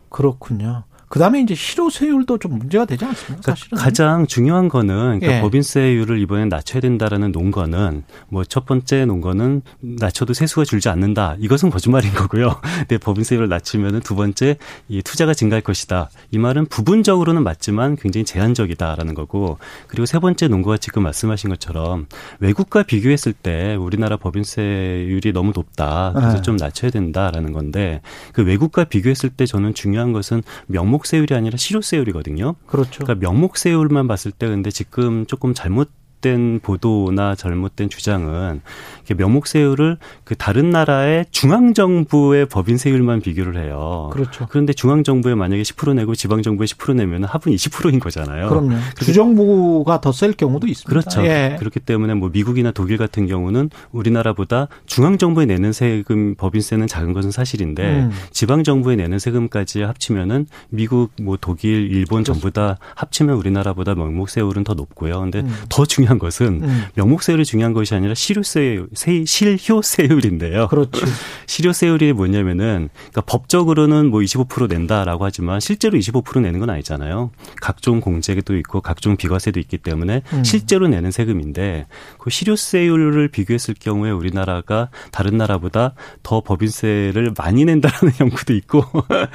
그렇군요. 그다음에 이제 실효세율도 좀 문제가 되지 않습니까? 그러니까 사실은 가장 중요한 거는 그러니까 예. 법인세율을 이번에 낮춰야 된다라는 논거는 뭐 첫 번째 논거는 낮춰도 세수가 줄지 않는다. 이것은 거짓말인 거고요. 근데 법인세율을 낮추면은 두 번째 이 투자가 증가할 것이다. 이 말은 부분적으로는 맞지만 굉장히 제한적이다라는 거고 그리고 세 번째 논거가 지금 말씀하신 것처럼 외국과 비교했을 때 우리나라 법인세율이 너무 높다. 그래서 예. 좀 낮춰야 된다라는 건데 그 외국과 비교했을 때 저는 중요한 것은 명목 명목세율이 아니라 실효세율이거든요. 그렇죠. 그러니까 명목세율만 봤을 때 근데 지금 조금 잘못 잘못된 보도나 잘못된 주장은 명목세율을 그 다른 나라의 중앙정부의 법인세율만 비교를 해요. 그렇죠. 그런데 중앙정부에 만약에 10% 내고 지방정부에 10% 내면 합은 20%인 거잖아요. 그럼요. 주정부가 더 셀 경우도 있습니다. 그렇죠. 예. 그렇기 때문에 뭐 미국이나 독일 같은 경우는 우리나라보다 중앙정부에 내는 세금 법인세는 작은 것은 사실인데 음. 지방정부에 내는 세금까지 합치면은 미국 뭐 독일 일본 전부 다 합치면 우리나라보다 명목세율은 더 높고요. 근데 음. 더 중요한 중요한 것은 음. 명목세율이 중요한 것이 아니라 실효세 실효세율인데요. 그렇죠. 실효세율이 뭐냐면은 그러니까 법적으로는 뭐 25% 낸다라고 하지만 실제로 25% 내는 건 아니잖아요. 각종 공제도 있고 각종 비과세도 있기 때문에 음. 실제로 내는 세금인데 그 실효세율을 비교했을 경우에 우리나라가 다른 나라보다 더 법인세를 많이 낸다라는 연구도 있고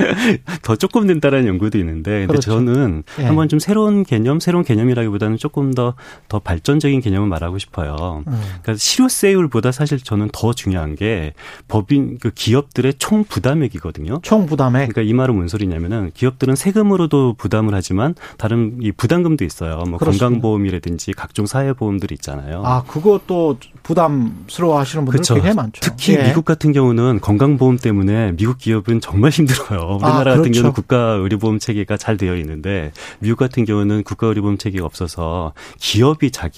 더 조금 낸다라는 연구도 있는데 근데 그렇죠. 저는 예. 한번 좀 새로운 개념, 새로운 개념이라기보다는 조금 더더 발 발전 적인 개념을 말하고 싶어요. 음. 그러니까 실효세율보다 사실 저는 더 중요한 게 법인 그 기업들의 총 부담액이거든요. 총 부담액. 그러니까 이 말은 뭔 소리냐면은 기업들은 세금으로도 부담을 하지만 다른 이 부담금도 있어요. 뭐 그렇습니다. 건강보험이라든지 각종 사회보험들이 있잖아요. 아 그것도 부담스러워하시는 분들 그렇죠. 굉장히 많죠. 특히 예. 미국 같은 경우는 건강보험 때문에 미국 기업은 정말 힘들어요. 우리나라 아, 그렇죠. 같은 경우는 국가 의료보험 체계가 잘 되어 있는데 미국 같은 경우는 국가 의료보험 체계가 없어서 기업이 자기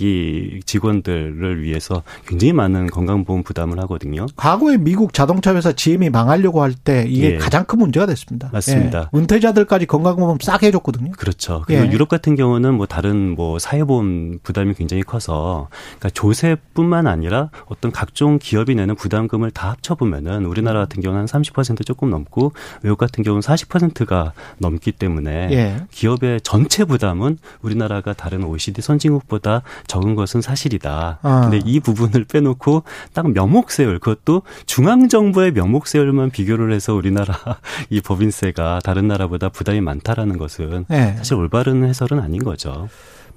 직원들을 위해서 굉장히 많은 건강보험 부담을 하거든요. 과거에 미국 자동차 회사 GM이 망하려고 할 때 이게 예. 가장 큰 문제가 됐습니다. 맞습니다. 예. 은퇴자들까지 건강보험 싸게 해줬거든요. 그렇죠. 그리고 예. 유럽 같은 경우는 뭐 다른 뭐 사회보험 부담이 굉장히 커서 그러니까 조세뿐만 아니라 어떤 각종 기업이 내는 부담금을 다 합쳐보면은 우리나라 같은 경우는 한 30% 조금 넘고 외국 같은 경우는 40%가 넘기 때문에 예. 기업의 전체 부담은 우리나라가 다른 OECD 선진국보다 적은 것은 사실이다. 아. 근데 이 부분을 빼놓고 딱 명목세율 그것도 중앙 정부의 명목세율만 비교를 해서 우리나라 이 법인세가 다른 나라보다 부담이 많다라는 것은 예. 사실 올바른 해설은 아닌 거죠.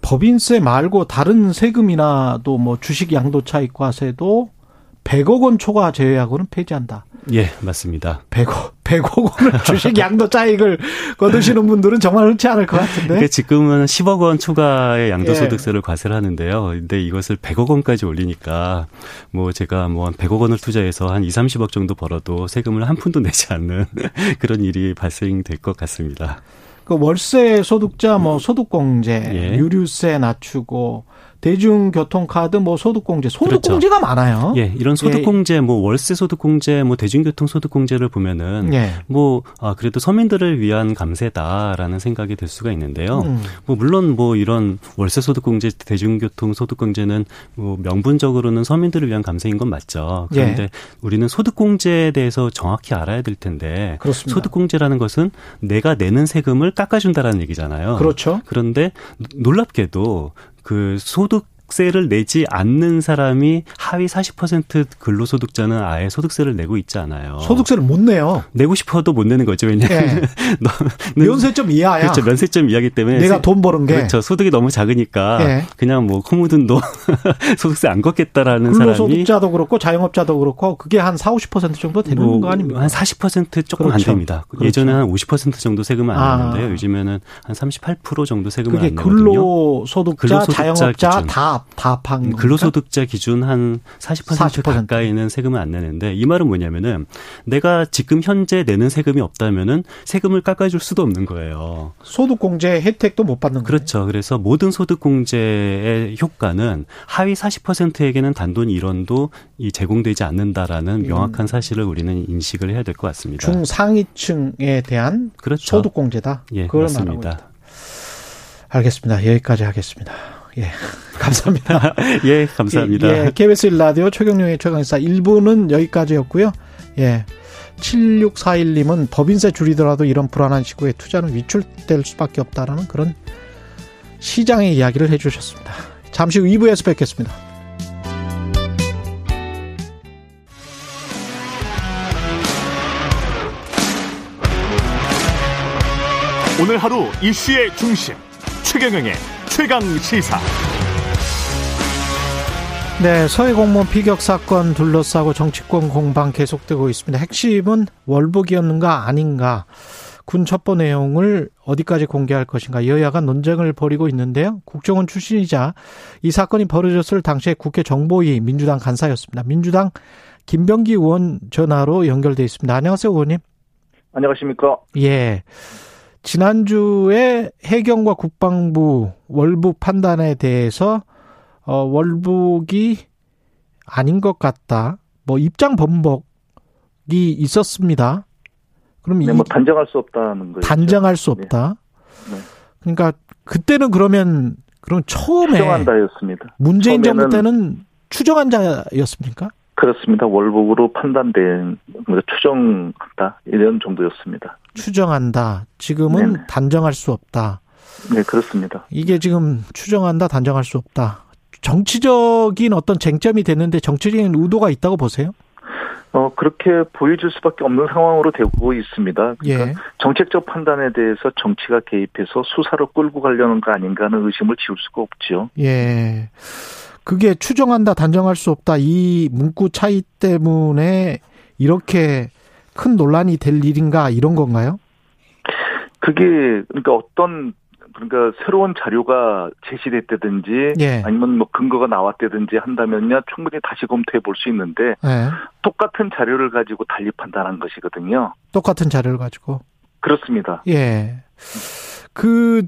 법인세 말고 다른 세금이나 또 뭐 주식 양도 차익 과세도 100억 원 초과 제외하고는 폐지한다. 예, 맞습니다. 100억, 100억 원을 주식 양도 차익을 거두시는 분들은 정말 흔치 않을 것 같은데. 그러니까 지금은 10억 원 추가의 양도소득세를 예. 과세를 하는데요. 근데 이것을 100억 원까지 올리니까 뭐 제가 뭐 한 100억 원을 투자해서 한 2, 30억 정도 벌어도 세금을 한 푼도 내지 않는 그런 일이 발생될 것 같습니다. 그 월세 소득자 뭐 소득공제, 예. 유류세 낮추고 대중교통카드, 뭐 소득공제, 소득공제가 그렇죠. 많아요. 예, 이런 소득공제, 예. 뭐 월세 소득공제, 뭐 대중교통 소득공제를 보면은 예. 뭐 아, 그래도 서민들을 위한 감세다라는 생각이 들 수가 있는데요. 음. 뭐 물론 뭐 이런 월세 소득공제, 대중교통 소득공제는 뭐 명분적으로는 서민들을 위한 감세인 건 맞죠. 그런데 예. 우리는 소득공제에 대해서 정확히 알아야 될 텐데 그렇습니다. 소득공제라는 것은 내가 내는 세금을 깎아준다라는 얘기잖아요. 그렇죠. 그런데 놀랍게도 그 소득 소득세를 내지 않는 사람이 하위 40% 근로소득자는 아예 소득세를 내고 있지 않아요. 소득세를 못 내요. 내고 싶어도 못 내는 거죠. 왜냐하면 네. 면세점 이하야. 그렇죠. 면세점 이하기 때문에 내가 돈 버는 게 그렇죠. 소득이 너무 작으니까 네. 그냥 뭐 코묻은 돈 소득세 안 걷겠다라는 사람이 근로소득자도 그렇고 자영업자도 그렇고 그게 한 4, 50% 정도 되는 뭐 거 아닙니까? 한 40% 조금 그렇죠. 안 됩니다. 그렇죠. 예전에 한 50% 정도 세금을 안 아. 냈는데요. 요즘에는 한 38% 정도 세금을 안 내거든요. 근로소득자, 근로소득자 자영업자 기준. 다 답한 음, 근로소득자 기준 한 40%, 40% 가까이는 세금을 안 내는데 이 말은 뭐냐면은 내가 지금 현재 내는 세금이 없다면은 세금을 깎아줄 수도 없는 거예요. 소득공제 혜택도 못 받는 거예요. 그렇죠. 그래서 모든 소득공제의 효과는 하위 40%에게는 단돈 1원도 이 제공되지 않는다라는 음. 명확한 사실을 우리는 인식을 해야 될 것 같습니다. 중상위층에 대한 그렇죠. 소득공제다. 예, 그걸 맞습니다. 알겠습니다. 여기까지 하겠습니다. 예. 감사합니다. 예, 감사합니다. 예, KBS 라디오 최경영의 최강사 1부는 여기까지였고요. 예. 7641님은 법인세 줄이더라도 이런 불안한 시국에 투자는 위출될 수밖에 없다라는 그런 시장의 이야기를 해주셨습니다. 잠시 후 2부에서 뵙겠습니다. 오늘 하루 이슈의 중심 최경영의 최강 시사. 네, 서해 공무원 피격 사건 둘러싸고 정치권 공방 계속되고 있습니다. 핵심은 월북이었는가 아닌가. 군 첩보 내용을 어디까지 공개할 것인가 여야가 논쟁을 벌이고 있는데요. 국정원 출신이자 이 사건이 벌어졌을 당시에 국회 정보위 민주당 간사였습니다. 민주당 김병기 의원 전화로 연결돼 있습니다. 안녕하세요, 의원님. 안녕하십니까? 예. 지난주에 해경과 국방부 월북 판단에 대해서 어, 월북이 아닌 것 같다. 뭐 입장 번복이 있었습니다. 그럼 네, 뭐 단정할 수 없다는 거죠. 단정할 수 없다. 네. 네. 그러니까 그때는 그러면 그럼 처음에 추정한다였습니다. 문재인 정부 때는 추정한 자였습니까? 그렇습니다. 월북으로 판단된 추정한다 이런 정도였습니다. 추정한다. 지금은 네네. 단정할 수 없다. 네, 그렇습니다. 이게 지금 추정한다, 단정할 수 없다. 정치적인 어떤 쟁점이 됐는데 정치적인 의도가 있다고 보세요? 어, 그렇게 보여줄 수밖에 없는 상황으로 되고 있습니다. 그러니까 예. 정책적 판단에 대해서 정치가 개입해서 수사로 끌고 가려는 거 아닌가 하는 의심을 지울 수가 없죠. 예. 그게 추정한다, 단정할 수 없다. 이 문구 차이 때문에 이렇게 큰 논란이 될 일인가 이런 건가요? 그게 그러니까 어떤 그러니까 새로운 자료가 제시됐다든지 예. 아니면 뭐 근거가 나왔다든지 한다면요 충분히 다시 검토해 볼 수 있는데 예. 똑같은 자료를 가지고 달리 판단한 것이거든요. 똑같은 자료를 가지고 그렇습니다. 예. 그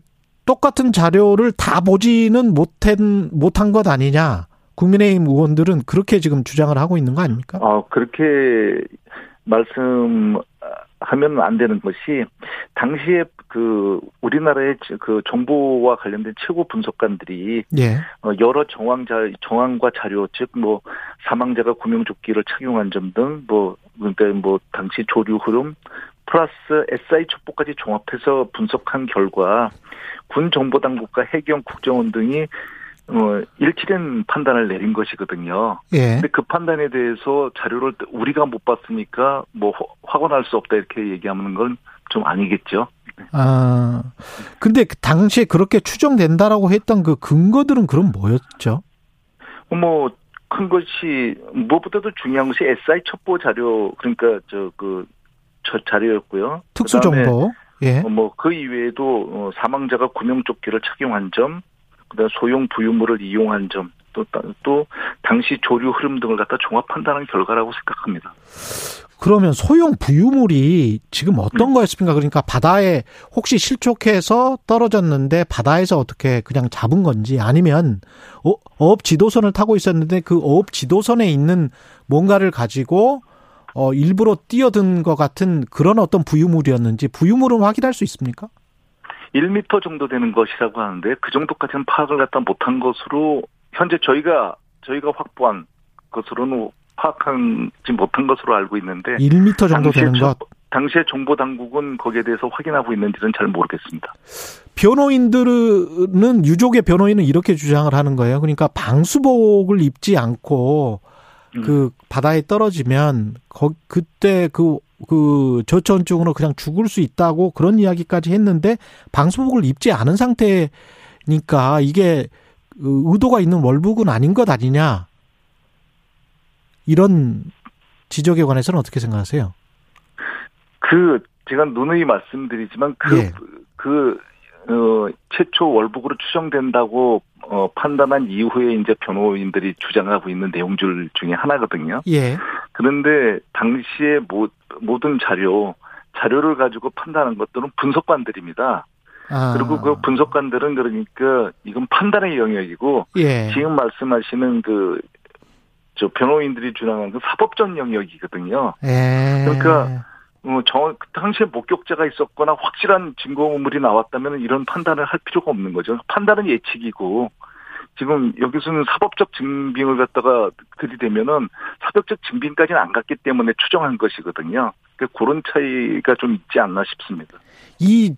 똑같은 자료를 다 보지는 못한 못한 것 아니냐? 국민의힘 의원들은 그렇게 지금 주장을 하고 있는 거 아닙니까? 아 그렇게 말씀하면 안 되는 것이 당시에 그 우리나라의 그 정보와 관련된 최고 분석관들이 예. 어, 여러 정황자 정황과 자료 즉 뭐 사망자가 구명조끼를 착용한 점 등 뭐 그러니까 뭐 당시 조류 흐름 플러스 SI 첩보까지 종합해서 분석한 결과 군 정보당국과 해경 국정원 등이 어, 일치된 판단을 내린 것이거든요. 예. 근데 그 판단에 대해서 자료를 우리가 못 봤으니까 뭐 확언할 수 없다 이렇게 얘기하는 건 좀 아니겠죠. 아, 근데 그 당시에 그렇게 추정된다라고 했던 그 근거들은 그럼 뭐였죠? 뭐, 큰 것이, 무엇보다도 중요한 것이 SI 첩보 자료, 그러니까 저, 그, 저 자료였고요. 특수정보. 예. 어, 뭐그 이외에도 어, 사망자가 구명조끼를 착용한 점, 그다음 소형 부유물을 이용한 점, 또, 또 당시 조류 흐름 등을 갖다 종합 판단한 결과라고 생각합니다. 그러면 소형 부유물이 지금 어떤 음. 거였습니까? 그러니까 바다에 혹시 실족해서 떨어졌는데 바다에서 어떻게 그냥 잡은 건지 아니면 어, 어업 지도선을 타고 있었는데 그 어업 지도선에 있는 뭔가를 가지고 어 일부러 뛰어든 것 같은 그런 어떤 부유물이었는지 부유물은 확인할 수 있습니까? 1미터 정도 되는 것이라고 하는데 그 정도까지는 파악을 갖다 못한 것으로 현재 저희가 저희가 확보한 것으로는 파악하지 못한 것으로 알고 있는데 1미터 정도 되는 것. 당시에 정보 당국은 거기에 대해서 확인하고 있는지는 잘 모르겠습니다. 변호인들은 유족의 변호인은 이렇게 주장을 하는 거예요. 그러니까 방수복을 입지 않고 음. 그 바다에 떨어지면 거, 그때 그, 그 저체온증으로 그냥 죽을 수 있다고 그런 이야기까지 했는데 방수복을 입지 않은 상태니까 이게 의도가 있는 월북은 아닌 것 아니냐. 이런 지적에 관해서는 어떻게 생각하세요? 그 제가 누누이 말씀드리지만 그 예. 그 어, 최초 월북으로 추정된다고 어, 판단한 이후에 이제 변호인들이 주장하고 있는 내용들 중에 하나거든요. 예. 그런데 당시에 모, 모든 자료 자료를 가지고 판단한 것들은 분석관들입니다. 아. 그리고 그 분석관들은 그러니까 이건 판단의 영역이고 예. 지금 말씀하시는 그 저 변호인들이 주장한 그 사법적 영역이거든요. 예. 그러니까 어, 정, 그 당시에 목격자가 있었거나 확실한 증거물이 나왔다면 이런 판단을 할 필요가 없는 거죠. 판단은 예측이고 지금 여기서는 사법적 증빙을 갖다가 들이대면은 사법적 증빙까지는 안 갔기 때문에 추정한 것이거든요. 그 그런 차이가 좀 있지 않나 싶습니다. 이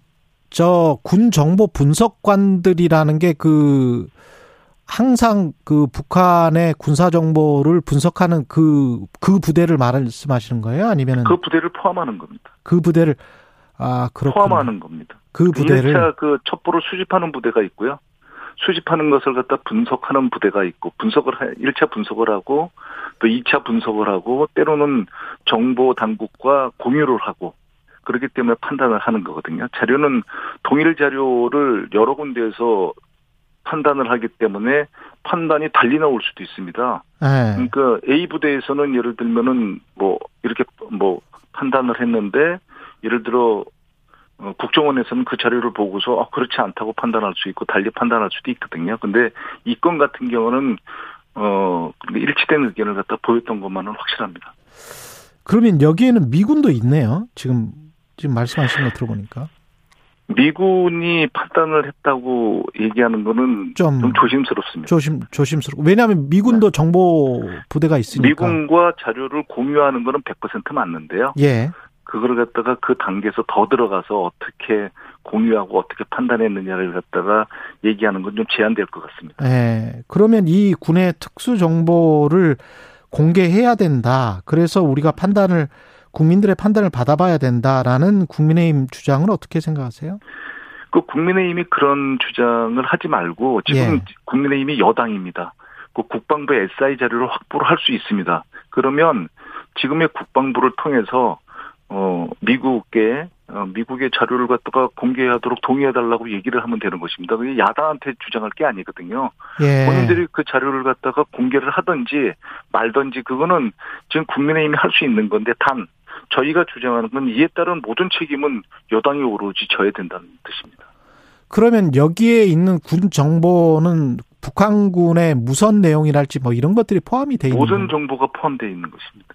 저 군 정보 분석관들이라는 게그 항상 그 북한의 군사 정보를 분석하는 그, 그 부대를 말씀하시는 거예요? 아니면은? 그 부대를 포함하는 겁니다. 그 부대를, 아, 그렇군 포함하는 겁니다. 그 부대를. 1차 그 첩보를 수집하는 부대가 있고요. 수집하는 것을 갖다 분석하는 부대가 있고, 분석을, 1차 분석을 하고, 또 2차 분석을 하고, 때로는 정보 당국과 공유를 하고, 그렇기 때문에 판단을 하는 거거든요. 자료는 동일 자료를 여러 군데에서 판단을 하기 때문에 판단이 달리 나올 수도 있습니다. 네. 그러니까 A 부대에서는 예를 들면은 뭐 이렇게 뭐 판단을 했는데 예를 들어 어, 국정원에서는 그 자료를 보고서 아, 그렇지 않다고 판단할 수 있고 달리 판단할 수도 있거든요. 근데 이 건 같은 경우는 어 일치된 의견을 갖다 보였던 것만은 확실합니다. 그러면 여기에는 미군도 있네요. 지금 지금 말씀하신 거 들어보니까. 미군이 판단을 했다고 얘기하는 거는 좀, 좀 조심스럽습니다. 조심 조심스럽고 왜냐하면 미군도 네. 정보 부대가 있으니까 미군과 자료를 공유하는 거는 100% 맞는데요. 예. 그걸 갖다가 그 단계에서 더 들어가서 어떻게 공유하고 어떻게 판단했느냐를 갖다가 얘기하는 건 좀 제한될 것 같습니다. 예. 그러면 이 군의 특수 정보를 공개해야 된다. 그래서 우리가 판단을 국민들의 판단을 받아봐야 된다라는 국민의힘 주장은 어떻게 생각하세요? 그 국민의힘이 그런 주장을 하지 말고 지금 예. 국민의힘이 여당입니다. 그 국방부 SI 자료를 확보를 할 수 있습니다. 그러면 지금의 국방부를 통해서 어 미국에 어, 미국의 자료를 갖다가 공개하도록 동의해달라고 얘기를 하면 되는 것입니다. 그게 야당한테 주장할 게 아니거든요. 예. 본인들이 그 자료를 갖다가 공개를 하든지 말든지 그거는 지금 국민의힘이 할 수 있는 건데 단 저희가 주장하는 건 이에 따른 모든 책임은 여당이 오로지 져야 된다는 뜻입니다. 그러면 여기에 있는 군 정보는 북한군의 무선 내용이랄지 뭐 이런 것들이 포함이 돼 있는 모든 정보가 포함되어 있는 것입니다.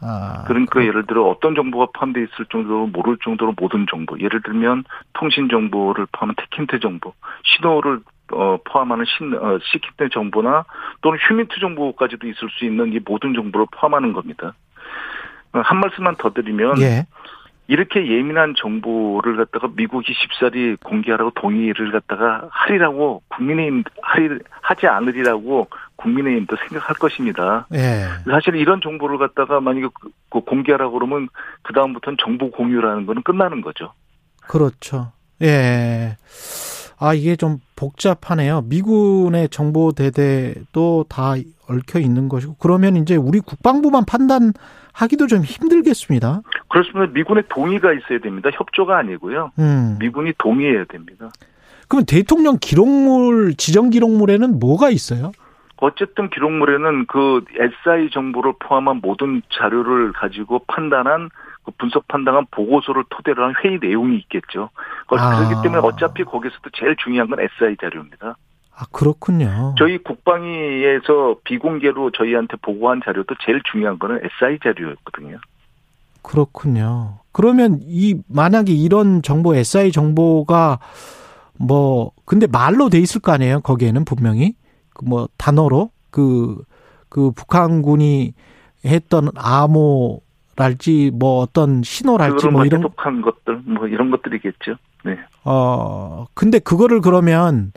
아, 그러니까 그렇... 예를 들어 어떤 정보가 포함되어 있을 정도로 모를 정도로 모든 정보. 예를 들면 통신 정보를 포함한 테킨트 정보, 신호를 어, 포함하는 신, 어, 시킨트 정보나 또는 휴민트 정보까지도 있을 수 있는 이 모든 정보를 포함하는 겁니다. 한 말씀만 더 드리면 예. 이렇게 예민한 정보를 갖다가 미국이 쉽사리 공개하라고 동의를 갖다가 하리라고 국민의힘 하리 하지 않으리라고 국민의힘도 생각할 것입니다. 예. 사실 이런 정보를 갖다가 만약에 그, 그 공개하라고 그러면 그 다음부터는 정보 공유라는 거는 끝나는 거죠. 그렇죠. 예. 아 이게 좀 복잡하네요. 미군의 정보 대대도 다 얽혀 있는 것이고 그러면 이제 우리 국방부만 판단 하기도 좀 힘들겠습니다. 그렇습니다. 미군의 동의가 있어야 됩니다. 협조가 아니고요. 음. 미군이 동의해야 됩니다. 그럼 대통령 기록물 지정 기록물에는 뭐가 있어요? 어쨌든 기록물에는 그 SI 정보를 포함한 모든 자료를 가지고 판단한 그 분석 판단한 보고서를 토대로 한 회의 내용이 있겠죠. 아. 그렇기 때문에 어차피 거기서도 제일 중요한 건 SI 자료입니다. 아, 그렇군요. 저희 국방위에서 비공개로 저희한테 보고한 자료도 제일 중요한 거는 SI 자료였거든요. 그렇군요. 그러면 이 만약에 이런 정보 SI 정보가 뭐 근데 말로 돼 있을 거 아니에요? 거기에는 분명히 그뭐 단어로 그그 그 북한군이 했던 암호랄지 뭐 어떤 신호랄지 뭐 이런 해독한 것들 뭐 이런 것들이겠죠. 네. 어 근데 그거를 그러면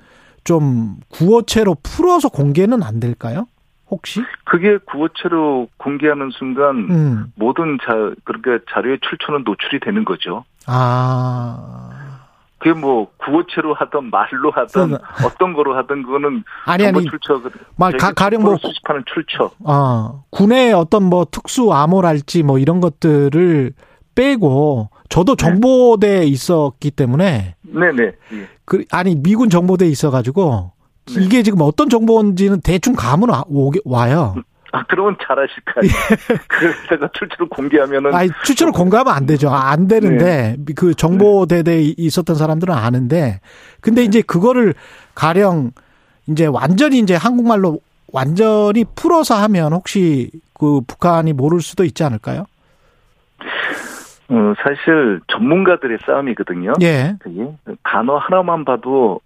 좀 구어체로 풀어서 공개는 안 될까요? 혹시? 그게 구어체로 공개하는 순간 음. 모든 자 그러니까 자료의 출처는 노출이 되는 거죠. 아. 그게 뭐 구어체로 하던 말로 하던 어떤 거로 하던 그거는 아니 아니 출처 말 가, 가령 뭐 수집하는 출처. 아 군의 어떤 뭐 특수 암호랄지 뭐 이런 것들을 빼고 저도 네. 정보대에 네. 있었기 때문에 네네. 예. 그 아니 미군 정보대에 있어가지고 네. 이게 지금 어떤 정보인지는 대충 감은 와, 오게, 와요. 아, 그러면 잘하실 거 아니에요. 그래서 출처를 공개하면은. 아니, 출처를 공개하면 안 되죠. 아, 안 되는데, 네. 그 정보대대에 있었던 사람들은 아는데, 근데 네. 이제 그거를 가령, 이제 완전히 이제 한국말로 완전히 풀어서 하면 혹시 그 북한이 모를 수도 있지 않을까요? 어, 사실 전문가들의 싸움이거든요. 예. 그게 단어 하나만 봐도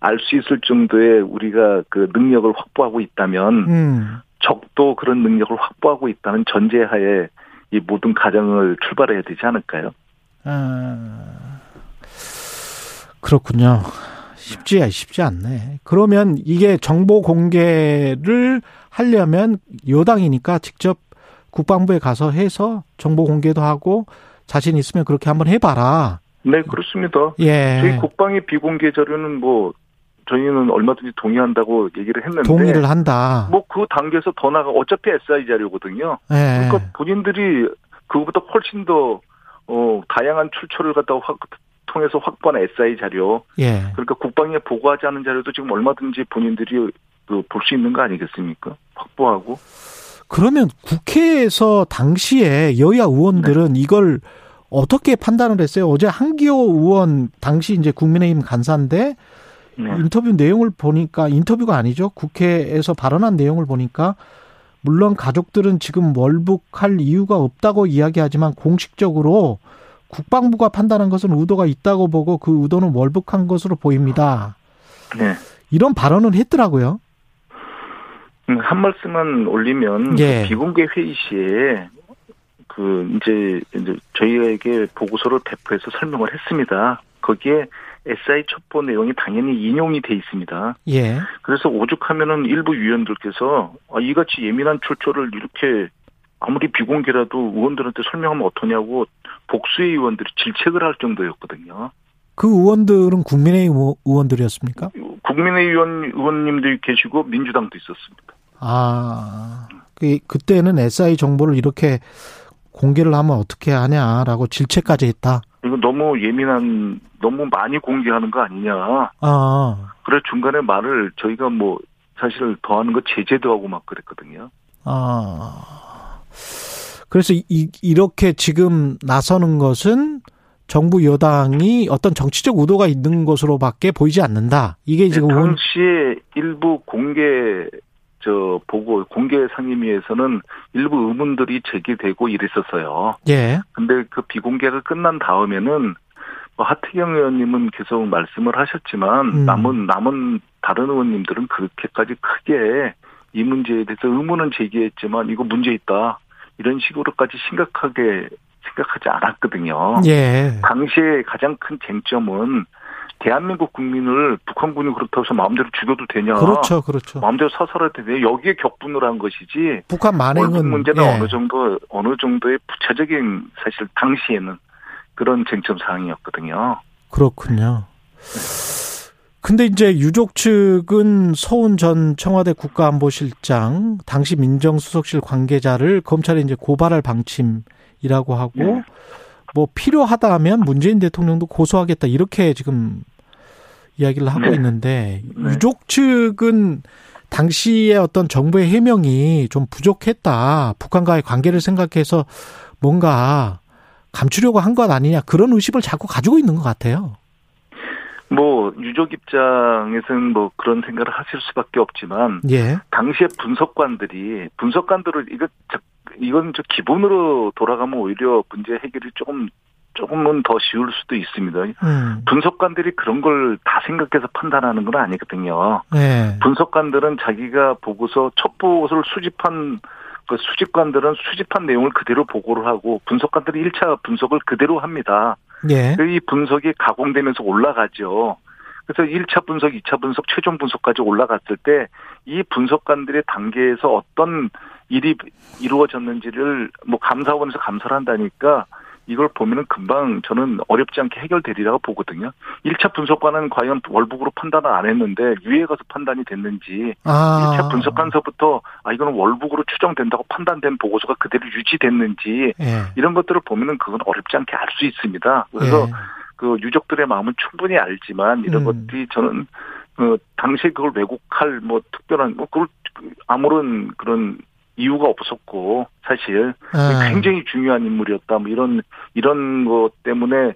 알 수 있을 정도의 우리가 그 능력을 확보하고 있다면 음. 적도 그런 능력을 확보하고 있다는 전제하에 이 모든 가정을 출발해야 되지 않을까요? 아, 그렇군요. 쉽지 쉽지 않네. 그러면 이게 정보 공개를 하려면 여당이니까 직접 국방부에 가서 해서 정보 공개도 하고 자신 있으면 그렇게 한번 해봐라. 네, 그렇습니다. 예. 저희 국방의 비공개 자료는 뭐 저희는 얼마든지 동의한다고 얘기를 했는데 동의를 한다. 뭐 그 단계에서 더 나가 어차피 SI 자료거든요. 예. 그러니까 본인들이 그거보다 훨씬 더 어, 다양한 출처를 갖다가 확, 통해서 확보한 SI 자료. 예. 그러니까 국방에 보고하지 않은 자료도 지금 얼마든지 본인들이 그 볼 수 있는 거 아니겠습니까? 확보하고. 그러면 국회에서 당시에 여야 의원들은 네. 이걸 어떻게 판단을 했어요? 어제 한기호 의원 당시 이제 국민의힘 간사인데 네. 인터뷰 내용을 보니까 인터뷰가 아니죠. 국회에서 발언한 내용을 보니까 물론 가족들은 지금 월북할 이유가 없다고 이야기하지만 공식적으로 국방부가 판단한 것은 의도가 있다고 보고 그 의도는 월북한 것으로 보입니다. 네. 이런 발언을 했더라고요. 음, 한 말씀만 올리면 예. 그 비공개 회의 시에 그 이제 이제 저희에게 보고서를 배포해서 설명을 했습니다. 거기에 SI 첩보 내용이 당연히 인용이 돼 있습니다. 예. 그래서 오죽하면은 일부 위원들께서 아, 이같이 예민한 출처를 이렇게 아무리 비공개라도 의원들한테 설명하면 어떠냐고 복수의 의원들이 질책을 할 정도였거든요. 그 의원들은 국민의힘 의원들이었습니까? 국민의원 의원님들이 계시고 민주당도 있었습니다. 아, 그 그때는 SI 정보를 이렇게 공개를 하면 어떻게 하냐라고 질책까지 했다. 이거 너무 예민한, 너무 많이 공개하는 거 아니냐. 아. 그래 중간에 말을 저희가 뭐 사실 더하는 거 제재도 하고 막 그랬거든요. 아. 그래서 이, 이렇게 지금 나서는 것은 정부 여당이 어떤 정치적 의도가 있는 것으로밖에 보이지 않는다. 이게 지금 네, 당시에 일부 공개 저 보고 공개 상임위에서는 일부 의문들이 제기되고 이랬었어요. 예. 근데 그 비공개가 끝난 다음에는 뭐 하태경 의원님은 계속 말씀을 하셨지만 음. 남은 남은 다른 의원님들은 그렇게까지 크게 이 문제에 대해서 의문은 제기했지만 이거 문제 있다 이런 식으로까지 심각하게 생각하지 않았거든요. 예. 당시에 가장 큰 쟁점은 대한민국 국민을 북한군이 그렇다고 해서 마음대로 죽여도 되냐. 그렇죠, 그렇죠. 마음대로 사살해도 되냐. 여기에 격분을 한 것이지. 북한 만행은. 문제는 예. 어느 정도, 어느 정도의 부차적인 사실 당시에는 그런 쟁점 사항이었거든요. 그렇군요. 근데 이제 유족 측은 서훈 전 청와대 국가안보실장 당시 민정수석실 관계자를 검찰에 이제 고발할 방침이라고 하고 네. 뭐 필요하다면 문재인 대통령도 고소하겠다 이렇게 지금 이야기를 하고 네. 있는데 네. 유족 측은 당시에 어떤 정부의 해명이 좀 부족했다. 북한과의 관계를 생각해서 뭔가 감추려고 한 것 아니냐 그런 의심을 자꾸 가지고 있는 것 같아요. 뭐 유족 입장에서는 뭐 그런 생각을 하실 수밖에 없지만 예. 당시에 분석관들이 분석관들을 이거 이건 저 기본으로 돌아가면 오히려 문제 해결이 조금 조금은 더 쉬울 수도 있습니다. 음. 분석관들이 그런 걸 다 생각해서 판단하는 건 아니거든요. 네. 분석관들은 자기가 보고서 첩보를 수집한 그 수집관들은 수집한 내용을 그대로 보고를 하고 분석관들이 1차 분석을 그대로 합니다. 예. 이 분석이 가공되면서 올라가죠. 그래서 1차 분석, 2차 분석, 최종 분석까지 올라갔을 때 이 분석관들의 단계에서 어떤 일이 이루어졌는지를 뭐 감사원에서 감사를 한다니까 이걸 보면은 금방 저는 어렵지 않게 해결되리라고 보거든요. 1차 분석관은 과연 월북으로 판단을 안 했는데 위에 가서 판단이 됐는지 아. 1차 분석관서부터 아 이거는 월북으로 추정된다고 판단된 보고서가 그대로 유지됐는지 예. 이런 것들을 보면은 그건 어렵지 않게 알 수 있습니다. 그래서 예. 그 유족들의 마음은 충분히 알지만 이런 음. 것들이 저는 그 당시에 그걸 왜곡할 뭐 특별한 뭐 그걸 아무런 그런 이유가 없었고 사실 아. 굉장히 중요한 인물이었다 뭐 이런 이런 것 때문에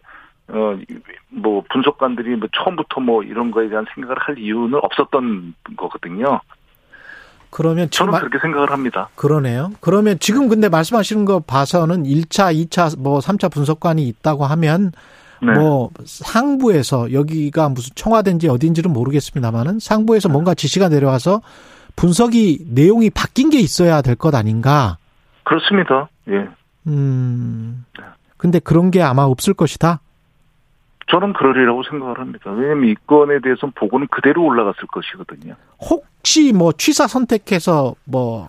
어뭐 분석관들이 뭐 처음부터 뭐 이런 거에 대한 생각을 할 이유는 없었던 거거든요. 그러면 저는 그렇게 생각을 합니다. 그러네요. 그러면 지금 근데 말씀하시는 거 봐서는 1차, 2차, 뭐 3차 분석관이 있다고 하면 네. 뭐 상부에서 여기가 무슨 청와대인지 어딘지는 모르겠습니다만은 상부에서 뭔가 지시가 내려와서 분석이 내용이 바뀐 게 있어야 될 것 아닌가? 그렇습니다. 예. 음. 근데 그런 게 아마 없을 것이다. 저는 그러리라고 생각을 합니다. 왜냐하면 이 건에 대해서는 보고는 그대로 올라갔을 것이거든요. 혹시 뭐 취사 선택해서 뭐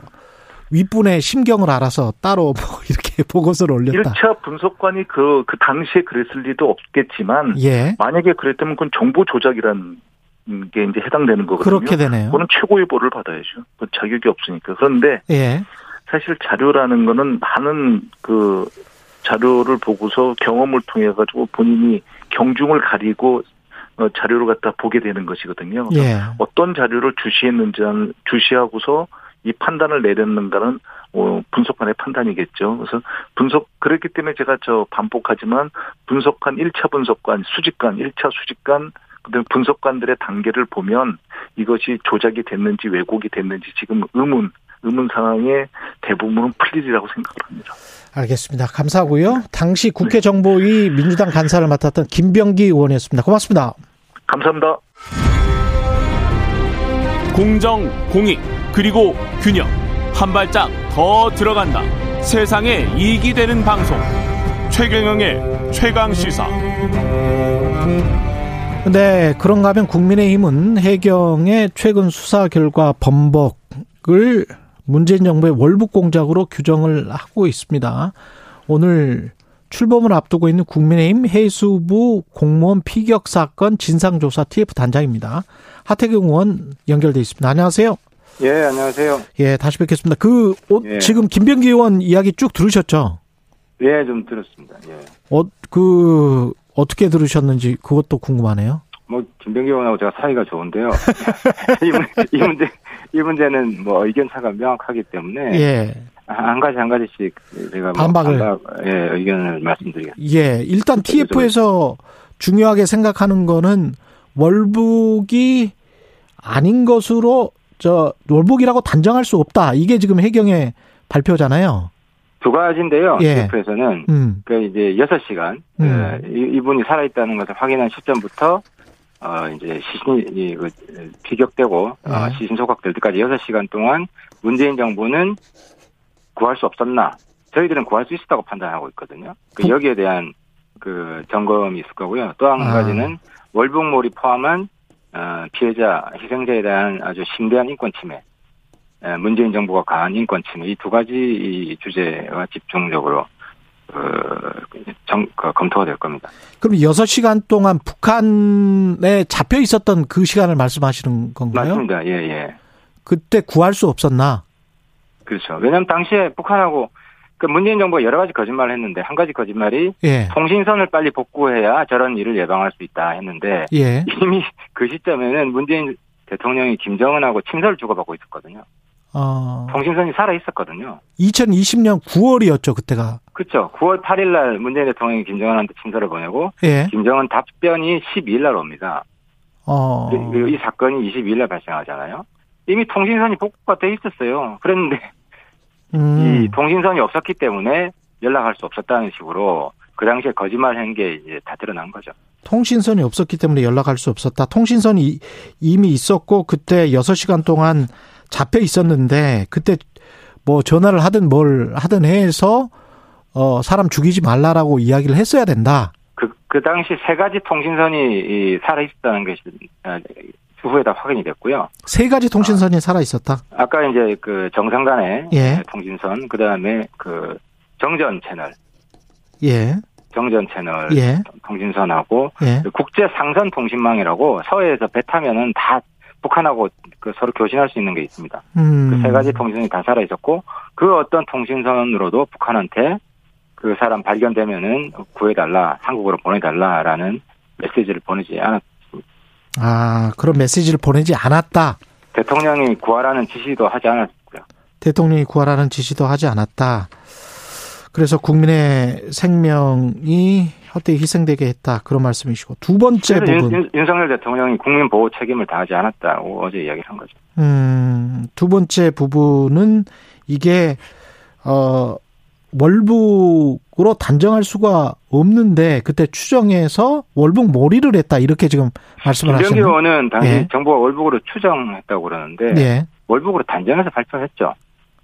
윗분의 심경을 알아서 따로 뭐 이렇게 보고서를 올렸다. 1차 분석관이 그, 그 당시에 그랬을 리도 없겠지만, 예. 만약에 그랬다면 그건 정보 조작이란 게 이제 해당되는 거거든요. 그렇게 되네요. 그거는 최고의 벌을 받아야죠. 그 자격이 없으니까. 그런데 예. 사실 자료라는 거는 많은 그 자료를 보고서 경험을 통해 가지고 본인이 경중을 가리고 어, 자료를 갖다 보게 되는 것이거든요. 예. 어떤 자료를 주시했는지 주시하고서 이 판단을 내렸는가는 어, 분석관의 판단이겠죠. 그래서 분석 그랬기 때문에 제가 저 반복하지만 분석관 1차 분석관, 수직관, 1차 수직관 분석관들의 단계를 보면 이것이 조작이 됐는지 왜곡이 됐는지 지금 의문 의문 상황에 대부분은 풀리리라고 생각을 합니다. 알겠습니다. 감사하고요. 당시 국회 정보위 민주당 간사를 맡았던 김병기 의원이었습니다. 고맙습니다. 감사합니다. 공정, 공익, 그리고 균형. 한 발짝 더 들어간다. 세상에 이익이 되는 방송. 최경영의 최강 시사. 근데 그런가 하면 국민의힘은 해경의 최근 수사 결과 범벅을 문재인 정부의 월북 공작으로 규정을 하고 있습니다. 오늘 출범을 앞두고 있는 국민의힘 해수부 공무원 피격 사건 진상조사 TF 단장입니다. 하태경 의원 연결돼 있습니다. 안녕하세요. 예, 안녕하세요. 예, 다시 뵙겠습니다. 그 예. 지금 김병기 의원 이야기 쭉 들으셨죠? 예, 좀 들었습니다. 예. 어, 그 어떻게 들으셨는지 그것도 궁금하네요. 뭐 김병기 의원하고 제가 사이가 좋은데요. 이, 이 문제 이 문제는 뭐 의견 차가 명확하기 때문에 예. 한 가지 한 가지씩 제가 뭐 반박을 반박, 예, 의견을 말씀드리겠습니다. 예, 일단 TF에서 중요하게 생각하는 거는 월북이 아닌 것으로 저 월북이라고 단정할 수 없다. 이게 지금 해경의 발표잖아요. 두 가지인데요. 예. TF에서는 음. 그 이제 6시간 음. 예, 이분이 살아 있다는 것을 확인한 시점부터 어 이제 시신이 그 피격되고 예. 어, 시신 소각될 때까지 6시간 동안 문재인 정부는 구할 수 없었나? 저희들은 구할 수 있었다고 판단하고 있거든요. 그 여기에 대한 그 점검이 있을 거고요. 또한 아. 가지는 월북몰이 포함한 어, 피해자, 희생자에 대한 아주 심대한 인권 침해, 문재인 정부가 가한 인권 침해 이 두 가지 주제가 집중적으로 어, 정, 그, 검토가 될 겁니다. 그럼 6시간 동안 북한에 잡혀 있었던 그 시간을 말씀하시는 건가요? 맞습니다. 예, 예. 그때 구할 수 없었나? 그렇죠. 왜냐하면 당시에 북한하고 그 문재인 정부가 여러 가지 거짓말을 했는데 한 가지 거짓말이 예. 통신선을 빨리 복구해야 저런 일을 예방할 수 있다 했는데 예. 이미 그 시점에는 문재인 대통령이 김정은하고 친서를 주고받고 있었거든요. 어. 통신선이 살아 있었거든요. 2020년 9월이었죠 그때가. 그렇죠. 9월 8일 날 문재인 대통령이 김정은한테 친서를 보내고 예. 김정은 답변이 12일 날 옵니다. 어. 그리고 이 사건이 22일 날 발생하잖아요. 이미 통신선이 복구가 돼 있었어요. 그랬는데 음. 이 통신선이 없었기 때문에 연락할 수 없었다는 식으로 그 당시에 거짓말한 게 이제 다 드러난 거죠. 통신선이 없었기 때문에 연락할 수 없었다. 통신선이 이미 있었고 그때 6시간 동안 잡혀 있었는데 그때 뭐 전화를 하든 뭘 하든 해서 어 사람 죽이지 말라라고 이야기를 했어야 된다. 그, 그 당시 세 가지 통신선이 살아 있었다는 것이 후에 다 확인이 됐고요. 세 가지 통신선이 아, 살아 있었다. 아까 이제 그 정상간의 예. 통신선, 그 다음에 그 정전 채널, 예, 정전 채널 예. 통신선하고 예. 그 국제 상선 통신망이라고 서해에서 배 타면은 다 북한하고 그 서로 교신할 수 있는 게 있습니다. 음. 그세 가지 통신선이 다 살아 있었고 그 어떤 통신선으로도 북한한테 그 사람 발견되면은 구해달라, 한국으로 보내달라라는 메시지를 보내지 않았. 아, 그런 메시지를 보내지 않았다. 대통령이 구하라는 지시도 하지 않았고요. 대통령이 구하라는 지시도 하지 않았다. 그래서 국민의 생명이 헛되이 희생되게 했다. 그런 말씀이시고. 두 번째 부분. 윤, 윤, 석열 대통령이 국민 보호 책임을 다하지 않았다고 어제 이야기를 한 거죠. 음, 두 번째 부분은 이게, 어, 월북으로 단정할 수가 없는데 그때 추정해서 월북 몰이를 했다 이렇게 지금 말씀을 하셨네요. 김병기 의원은 당시 예. 정부가 월북으로 추정했다고 그러는데 예. 월북으로 단정해서 발표했죠.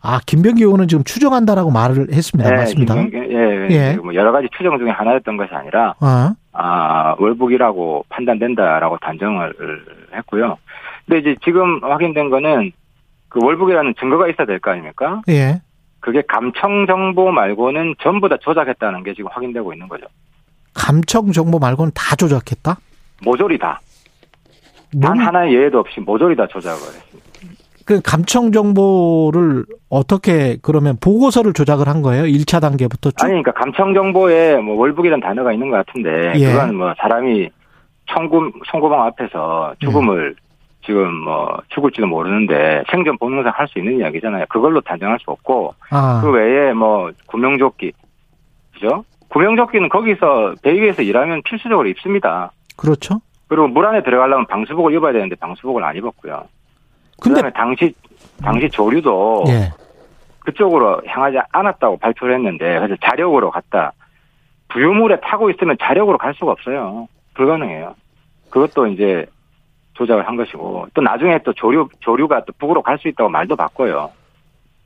아 김병기 의원은 지금 추정한다라고 말을 했습니다. 네, 맞습니다. 예, 예. 뭐 여러 가지 추정 중에 하나였던 것이 아니라 어. 아 월북이라고 판단된다라고 단정을 했고요. 근데 이제 지금 확인된 거는 그 월북이라는 증거가 있어야 될 거 아닙니까? 예. 그게 감청 정보 말고는 전부 다 조작했다는 게 지금 확인되고 있는 거죠. 감청 정보 말고는 다 조작했다? 모조리 다. 단 하나의 예외도 없이 모조리 다 조작을 했습니다. 그 감청 정보를 어떻게 그러면 보고서를 조작을 한 거예요? 1차 단계부터 쭉? 아니 그러니까 감청 정보에 뭐 월북이라는 단어가 있는 것 같은데 예. 그건 뭐 사람이 총금 총구방 앞에서 죽음을 예. 지금 뭐 죽을지도 모르는데 생존 본능상 할 수 있는 이야기잖아요. 그걸로 단정할 수 없고 아. 그 외에 뭐 구명조끼 그죠? 구명조끼는 거기서 배 위에서 일하면 필수적으로 입습니다. 그렇죠. 그리고 물 안에 들어가려면 방수복을 입어야 되는데 방수복을 안 입었고요. 근데 그다음에 당시 당시 조류도 예. 그쪽으로 향하지 않았다고 발표를 했는데 그래서 자력으로 갔다. 부유물에 타고 있으면 자력으로 갈 수가 없어요. 불가능해요. 그것도 이제 조작을 한 것이고 또 나중에 또 조류 조류가 또 북으로 갈 수 있다고 말도 바꿔요.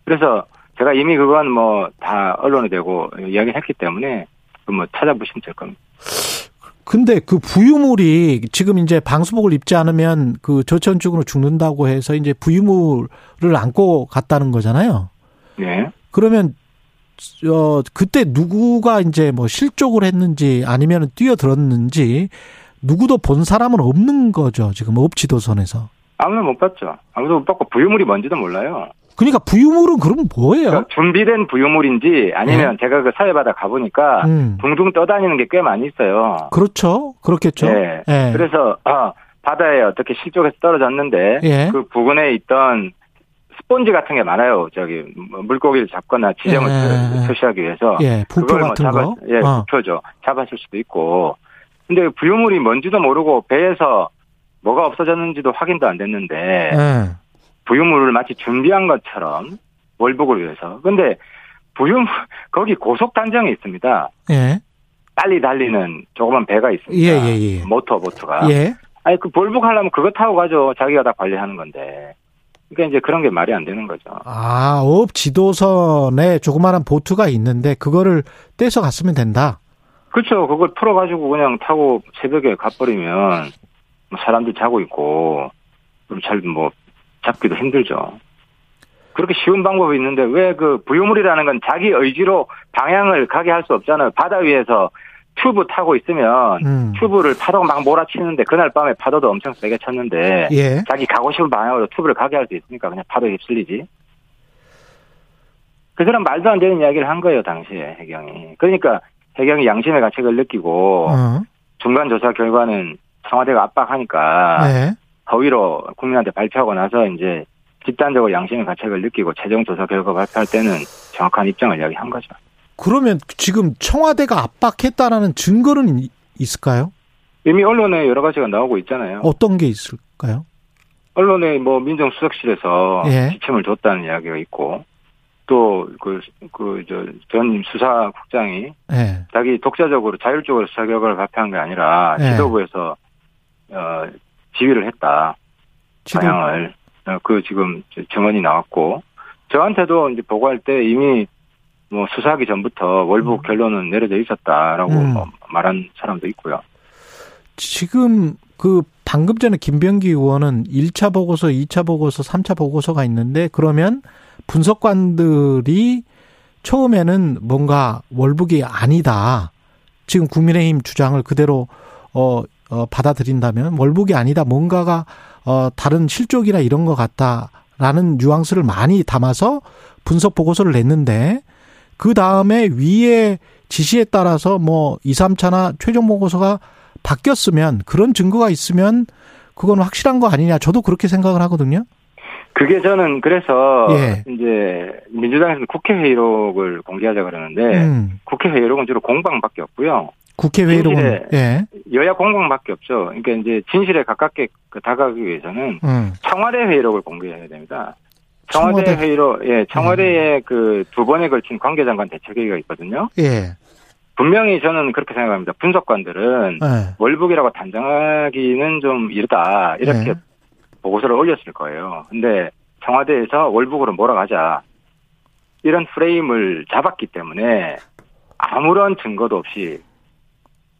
그래서 제가 이미 그건 뭐 다 언론에 대고 이야기를 했기 때문에 뭐 찾아보시면 될 겁니다. 근데 그 부유물이 지금 이제 방수복을 입지 않으면 그 저체온증으로 죽는다고 해서 이제 부유물을 안고 갔다는 거잖아요. 네. 그러면 어 그때 누구가 이제 뭐 실족을 했는지 아니면 뛰어들었는지 누구도 본 사람은 없는 거죠. 지금 업지도선에서. 아무도 못 봤죠. 아무도 못 봤고 부유물이 뭔지도 몰라요. 그러니까 부유물은 그럼 뭐예요? 그러니까 준비된 부유물인지 아니면 네. 제가 그 사회바다 가보니까 음. 둥둥 떠다니는 게 꽤 많이 있어요. 그렇죠. 그렇겠죠. 네. 네. 그래서 아, 바다에 어떻게 실족해서 떨어졌는데 예. 그 부근에 있던 스폰지 같은 게 많아요. 저기 뭐 물고기를 잡거나 지점을 예. 표시하기 위해서 예. 부표 뭐 같은 뭐 잡았, 거. 예, 어. 부표죠. 잡았을 수도 있고. 근데 부유물이 뭔지도 모르고 배에서 뭐가 없어졌는지도 확인도 안 됐는데 예. 부유물을 마치 준비한 것처럼 월북을 위해서. 근데 부유물 거기 고속 단정이 있습니다. 예. 빨리 달리는 조그만 배가 있습니다. 예, 예, 예. 모터 보트가. 예. 아니 그 월북하려면 그거 타고 가죠. 자기가 다 관리하는 건데. 그러니까 이제 그런 게 말이 안 되는 거죠. 아, 어업 지도선에 조그마한 보트가 있는데 그거를 떼서 갔으면 된다. 그렇죠. 그걸 풀어 가지고 그냥 타고 새벽에 가버리면 뭐 사람들 자고 있고 잘뭐 잡기도 힘들죠. 그렇게 쉬운 방법이 있는데 왜 그 부유물이라는 건 자기 의지로 방향을 가게 할 수 없잖아요. 바다 위에서 튜브 타고 있으면 음. 튜브를 파도가 막 몰아치는데 그날 밤에 파도도 엄청 세게 쳤는데 예. 자기 가고 싶은 방향으로 튜브를 가게 할 수 있으니까 그냥 파도에 휩쓸리지. 그 사람 말도 안 되는 이야기를 한 거예요 당시에 해경이. 그러니까 해경이 양심의 가책을 느끼고 어. 중간 조사 결과는 청와대가 압박하니까 네. 허위로 국민한테 발표하고 나서 이제 집단적으로 양심의 가책을 느끼고 최종 조사 결과 발표할 때는 정확한 입장을 이야기한 거죠. 그러면 지금 청와대가 압박했다라는 증거는 있을까요? 이미 언론에 여러 가지가 나오고 있잖아요. 어떤 게 있을까요? 언론에 뭐 민정수석실에서 예. 지침을 줬다는 이야기가 있고 또 그 그 저 전 수사국장이 예. 자기 독자적으로 자율적으로 수사 결과를 발표한 게 아니라 예. 지도부에서 어 지휘를 했다. 지도... 방향을 어, 그 지금 증언이 나왔고 저한테도 이제 보고할 때 이미 뭐 수사하기 전부터 월북 음. 결론은 내려져 있었다라고 음. 뭐 말한 사람도 있고요. 지금 그 방금 전에 김병기 의원은 1차 보고서, 2차 보고서, 3차 보고서가 있는데 그러면 분석관들이 처음에는 뭔가 월북이 아니다. 지금 국민의힘 주장을 그대로 어, 어 받아들인다면 월북이 아니다. 뭔가가 어 다른 실족이나 이런 것 같다라는 뉘앙스를 많이 담아서 분석 보고서를 냈는데 그 다음에 위의 지시에 따라서 뭐 2, 3차나 최종 보고서가 바뀌었으면 그런 증거가 있으면 그건 확실한 거 아니냐. 저도 그렇게 생각을 하거든요. 그게 저는 그래서 예. 이제 민주당에서는 국회 회의록을 공개하자 그러는데 음. 국회 회의록은 주로 공방밖에 없고요. 국회 회의록은 예. 여야 공방밖에 없죠. 그러니까 이제 진실에 가깝게 그 다가가기 위해서는 음. 청와대 회의록을 공개해야 됩니다. 청와대, 청와대 회의로 예 청와대에 음. 그두 번에 걸친 관계장관 대책회의가 있거든요. 예. 분명히 저는 그렇게 생각합니다. 분석관들은 예. 월북이라고 단정하기는 좀 이르다 이렇게 예. 보고서를 올렸을 거예요. 근데 청와대에서 월북으로 몰아가자 이런 프레임을 잡았기 때문에 아무런 증거도 없이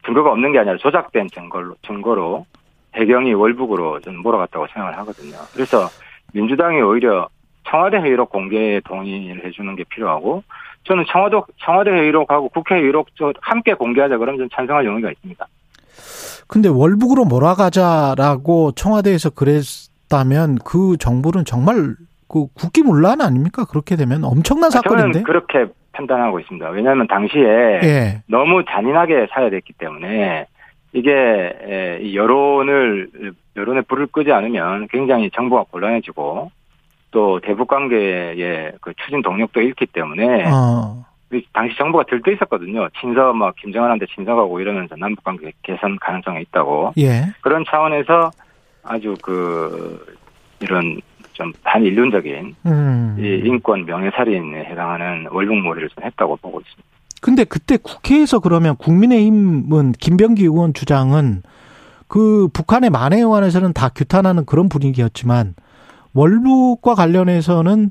증거가 없는 게 아니라 조작된 증거로 증거로 배경이 월북으로 좀 몰아갔다고 생각을 하거든요. 그래서 민주당이 오히려 청와대 회의록 공개에 동의를 해주는 게 필요하고 저는 청와대 청와대 회의록하고 국회 회의록 함께 공개하자 그러면 좀 찬성할 용의가 있습니다. 근데 월북으로 몰아가자라고 청와대에서 그랬다면 그 정부는 정말 그 국기문란 아닙니까? 그렇게 되면 엄청난 사건인데. 저는 그렇게 판단하고 있습니다. 왜냐하면 당시에 예. 너무 잔인하게 사야됐기 때문에 이게 여론을 여론에 불을 끄지 않으면 굉장히 정부가 곤란해지고 또 대북 관계의 그 추진 동력도 잃기 때문에 어. 당시 정부가 들떠 있었거든요. 친서 막 김정은한테 친서가고 이러면서 남북 관계 개선 가능성이 있다고. 예. 그런 차원에서 아주 그 이런 좀 반인륜적인 음. 이 인권 명예살인에 해당하는 월북몰이를 좀 했다고 보고 있습니다. 근데 그때 국회에서 그러면 국민의힘은 김병기 의원 주장은 그 북한의 만해의원에서는 다 규탄하는 그런 분위기였지만 월북과 관련해서는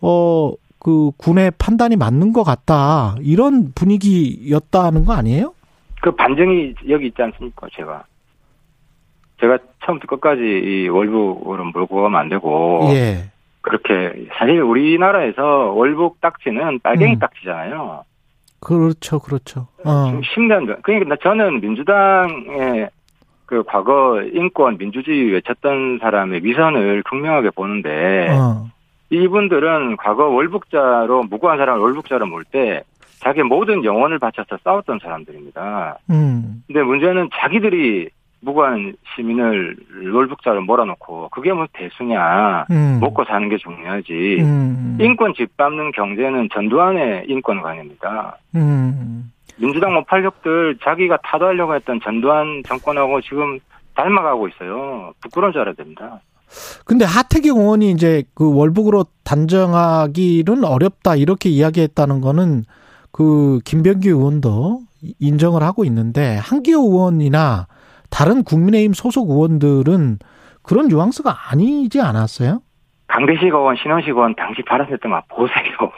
어 그 군의 판단이 맞는 것 같다 이런 분위기였다는 거 아니에요? 그그 반증이 여기 있지 않습니까, 제가. 제가 처음부터 끝까지 이 월북으로 몰고 가면 안 되고. 예. 그렇게, 사실 우리나라에서 월북 딱지는 빨갱이 음. 딱지잖아요. 그렇죠, 그렇죠. 어. 10년, 그러니까 저는 민주당의 그 과거 인권, 민주주의 외쳤던 사람의 위선을 극명하게 보는데, 어. 이분들은 과거 월북자로, 무고한 사람을 월북자로 몰 때, 자기 모든 영혼을 바쳐서 싸웠던 사람들입니다. 음. 근데 문제는 자기들이 무고한 시민을 월북자로 몰아놓고 그게 뭐 대수냐 음. 먹고 사는 게 중요하지 음. 인권 짓밟는 경제는 전두환의 인권관입니다. 음. 민주당 뭐 팔력들 자기가 타도하려고 했던 전두환 정권하고 지금 닮아가고 있어요. 부끄러운 줄 알아야 됩니다. 근데 하태경 의원이 이제 그 월북으로 단정하기는 어렵다 이렇게 이야기했다는 거는 그 김병기 의원도 인정을 하고 있는데 한기호 의원이나 다른 국민의힘 소속 의원들은 그런 뉘앙스가 아니지 않았어요? 강대식 의원, 신원식 의원 당시 발언했던 거 보세요.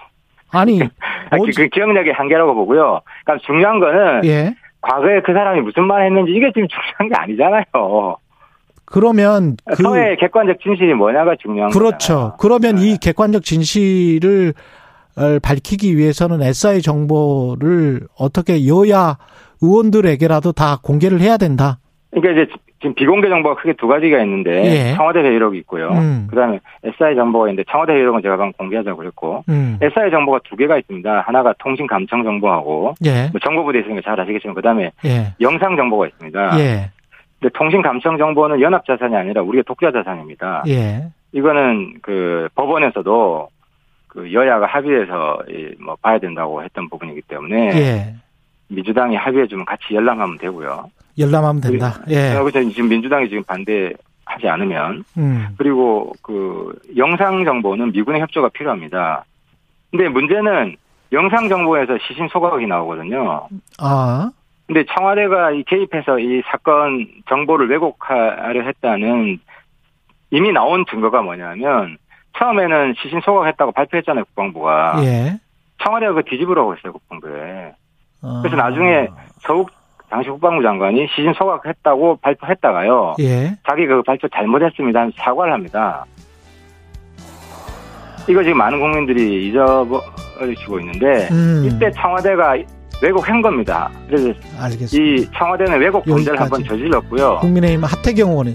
아니, 어제... 그 기억력의 한계라고 보고요. 그러니까 중요한 거는 예. 과거에 그 사람이 무슨 말 했는지 이게 지금 중요한 게 아니잖아요. 그러면 그 사회의 객관적 진실이 뭐냐가 중요한 거죠. 그렇죠. 거잖아요. 그러면 네. 이 객관적 진실을 밝히기 위해서는 SI 정보를 어떻게 여야 의원들에게라도 다 공개를 해야 된다. 그러니까 이제 지금 비공개 정보가 크게 두 가지가 있는데 예. 청와대 회의록이 있고요. 음. 그다음에 SI 정보가 있는데 청와대 회의록은 제가 방금 공개하자고 그랬고 음. SI 정보가 두 개가 있습니다. 하나가 통신 감청 정보하고 예. 뭐 정보부대 있으니까 잘 아시겠지만 그다음에 예. 영상 정보가 있습니다. 예. 근데 통신 감청 정보는 연합 자산이 아니라 우리의 독자 자산입니다. 예. 이거는 그 법원에서도 그 여야가 합의해서 뭐 봐야 된다고 했던 부분이기 때문에 예. 민주당이 합의해주면 같이 열람하면 되고요. 열람하면 된다. 예. 그래서 지금 민주당이 지금 반대하지 않으면 음. 그리고 그 영상 정보는 미군의 협조가 필요합니다. 근데 문제는 영상 정보에서 시신 소각이 나오거든요. 아. 근데 청와대가 이 개입해서 이 사건 정보를 왜곡하려 했다는 이미 나온 증거가 뭐냐면 처음에는 시신 소각했다고 발표했잖아요 국방부가. 예. 청와대가 그 뒤집으라고 했어요 국방부에. 그래서 아. 나중에 서욱 당시 국방부 장관이 시신 소각했다고 발표했다가요. 예. 자기 그 발표 잘못했습니다. 사과를 합니다. 이거 지금 많은 국민들이 잊어버리시고 있는데 음. 이때 청와대가 왜곡한 겁니다. 그래서 알겠습니다. 이 청와대는 왜곡 범죄를 한번 저질렀고요. 국민의힘 하태경 의원이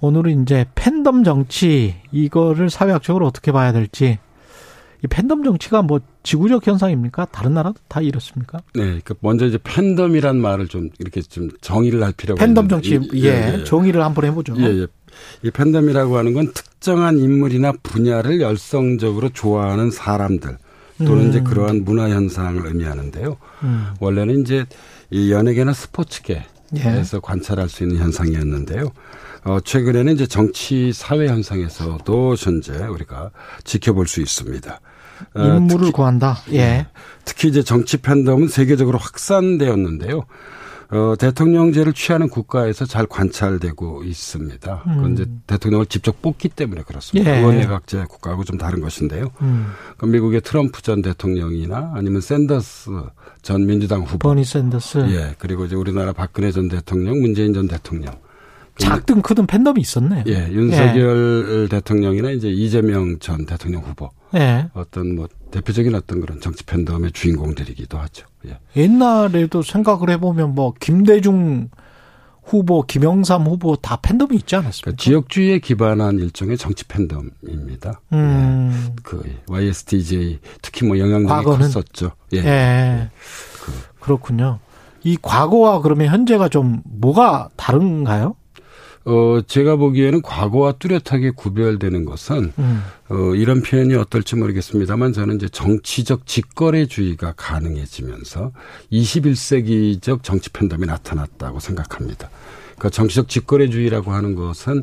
오늘은 이제 팬덤 정치 이거를 사회학적으로 어떻게 봐야 될지 이 팬덤 정치가 뭐 지구적 현상입니까? 다른 나라도 다 이렇습니까? 네, 그 먼저 이제 팬덤이란 말을 좀 이렇게 좀 정의를 할 필요가 팬덤 정치 예, 예, 예, 정의를 한번 해보죠. 예, 예. 이 팬덤이라고 하는 건 특정한 인물이나 분야를 열성적으로 좋아하는 사람들 또는 음. 이제 그러한 문화 현상을 의미하는데요. 음. 원래는 이제 이 연예계나 스포츠계에서 예. 관찰할 수 있는 현상이었는데요. 어, 최근에는 이제 정치 사회 현상에서도 현재 우리가 지켜볼 수 있습니다. 어, 인물을 특히, 구한다. 예. 예. 특히 이제 정치 팬덤은 세계적으로 확산되었는데요. 어, 대통령제를 취하는 국가에서 잘 관찰되고 있습니다. 그건 음. 이제 대통령을 직접 뽑기 때문에 그렇습니다. 예. 의원내각제 국가하고 좀 다른 것인데요. 음. 그 미국의 트럼프 전 대통령이나 아니면 샌더스 전 민주당 후보. 버니 샌더스. 예. 그리고 이제 우리나라 박근혜 전 대통령, 문재인 전 대통령. 작든 크든 팬덤이 있었네요. 예, 윤석열 예. 대통령이나 이제 이재명 전 대통령 후보. 예. 어떤 뭐 대표적인 어떤 그런 정치 팬덤의 주인공들이기도 하죠. 예. 옛날에도 생각을 해보면 뭐 김대중 후보, 김영삼 후보 다 팬덤이 있지 않았습니까? 그러니까 지역주의에 기반한 일종의 정치 팬덤입니다. 음. 예. 그 YSTJ 특히 뭐 영향력이 컸었죠. 예. 예. 예. 그. 그렇군요. 이 과거와 그러면 현재가 좀 뭐가 다른가요? 어, 제가 보기에는 과거와 뚜렷하게 구별되는 것은, 음. 어, 이런 표현이 어떨지 모르겠습니다만 저는 이제 정치적 직거래주의가 가능해지면서 21세기적 정치 팬덤이 나타났다고 생각합니다. 그러니까 정치적 직거래주의라고 하는 것은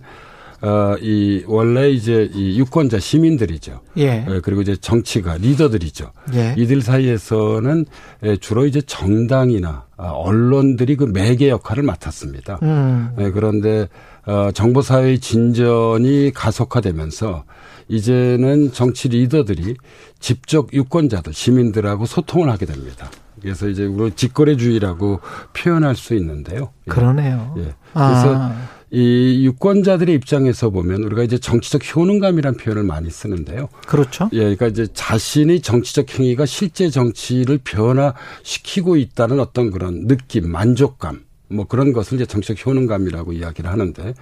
어, 이, 원래 이제 이 유권자 시민들이죠. 예. 예. 그리고 이제 정치가 리더들이죠. 예. 이들 사이에서는 예, 주로 이제 정당이나 아, 언론들이 그 매개 역할을 맡았습니다. 음. 예, 그런데 어, 정보 사회의 진전이 가속화되면서 이제는 정치 리더들이 직접 유권자들, 시민들하고 소통을 하게 됩니다. 그래서 이제 우리 직거래주의라고 표현할 수 있는데요. 예. 그러네요. 예. 그래서 아. 이 유권자들의 입장에서 보면 우리가 이제 정치적 효능감이라는 표현을 많이 쓰는데요. 그렇죠. 예, 그러니까 이제 자신의 정치적 행위가 실제 정치를 변화시키고 있다는 어떤 그런 느낌, 만족감, 뭐 그런 것을 이제 정치적 효능감이라고 이야기를 하는데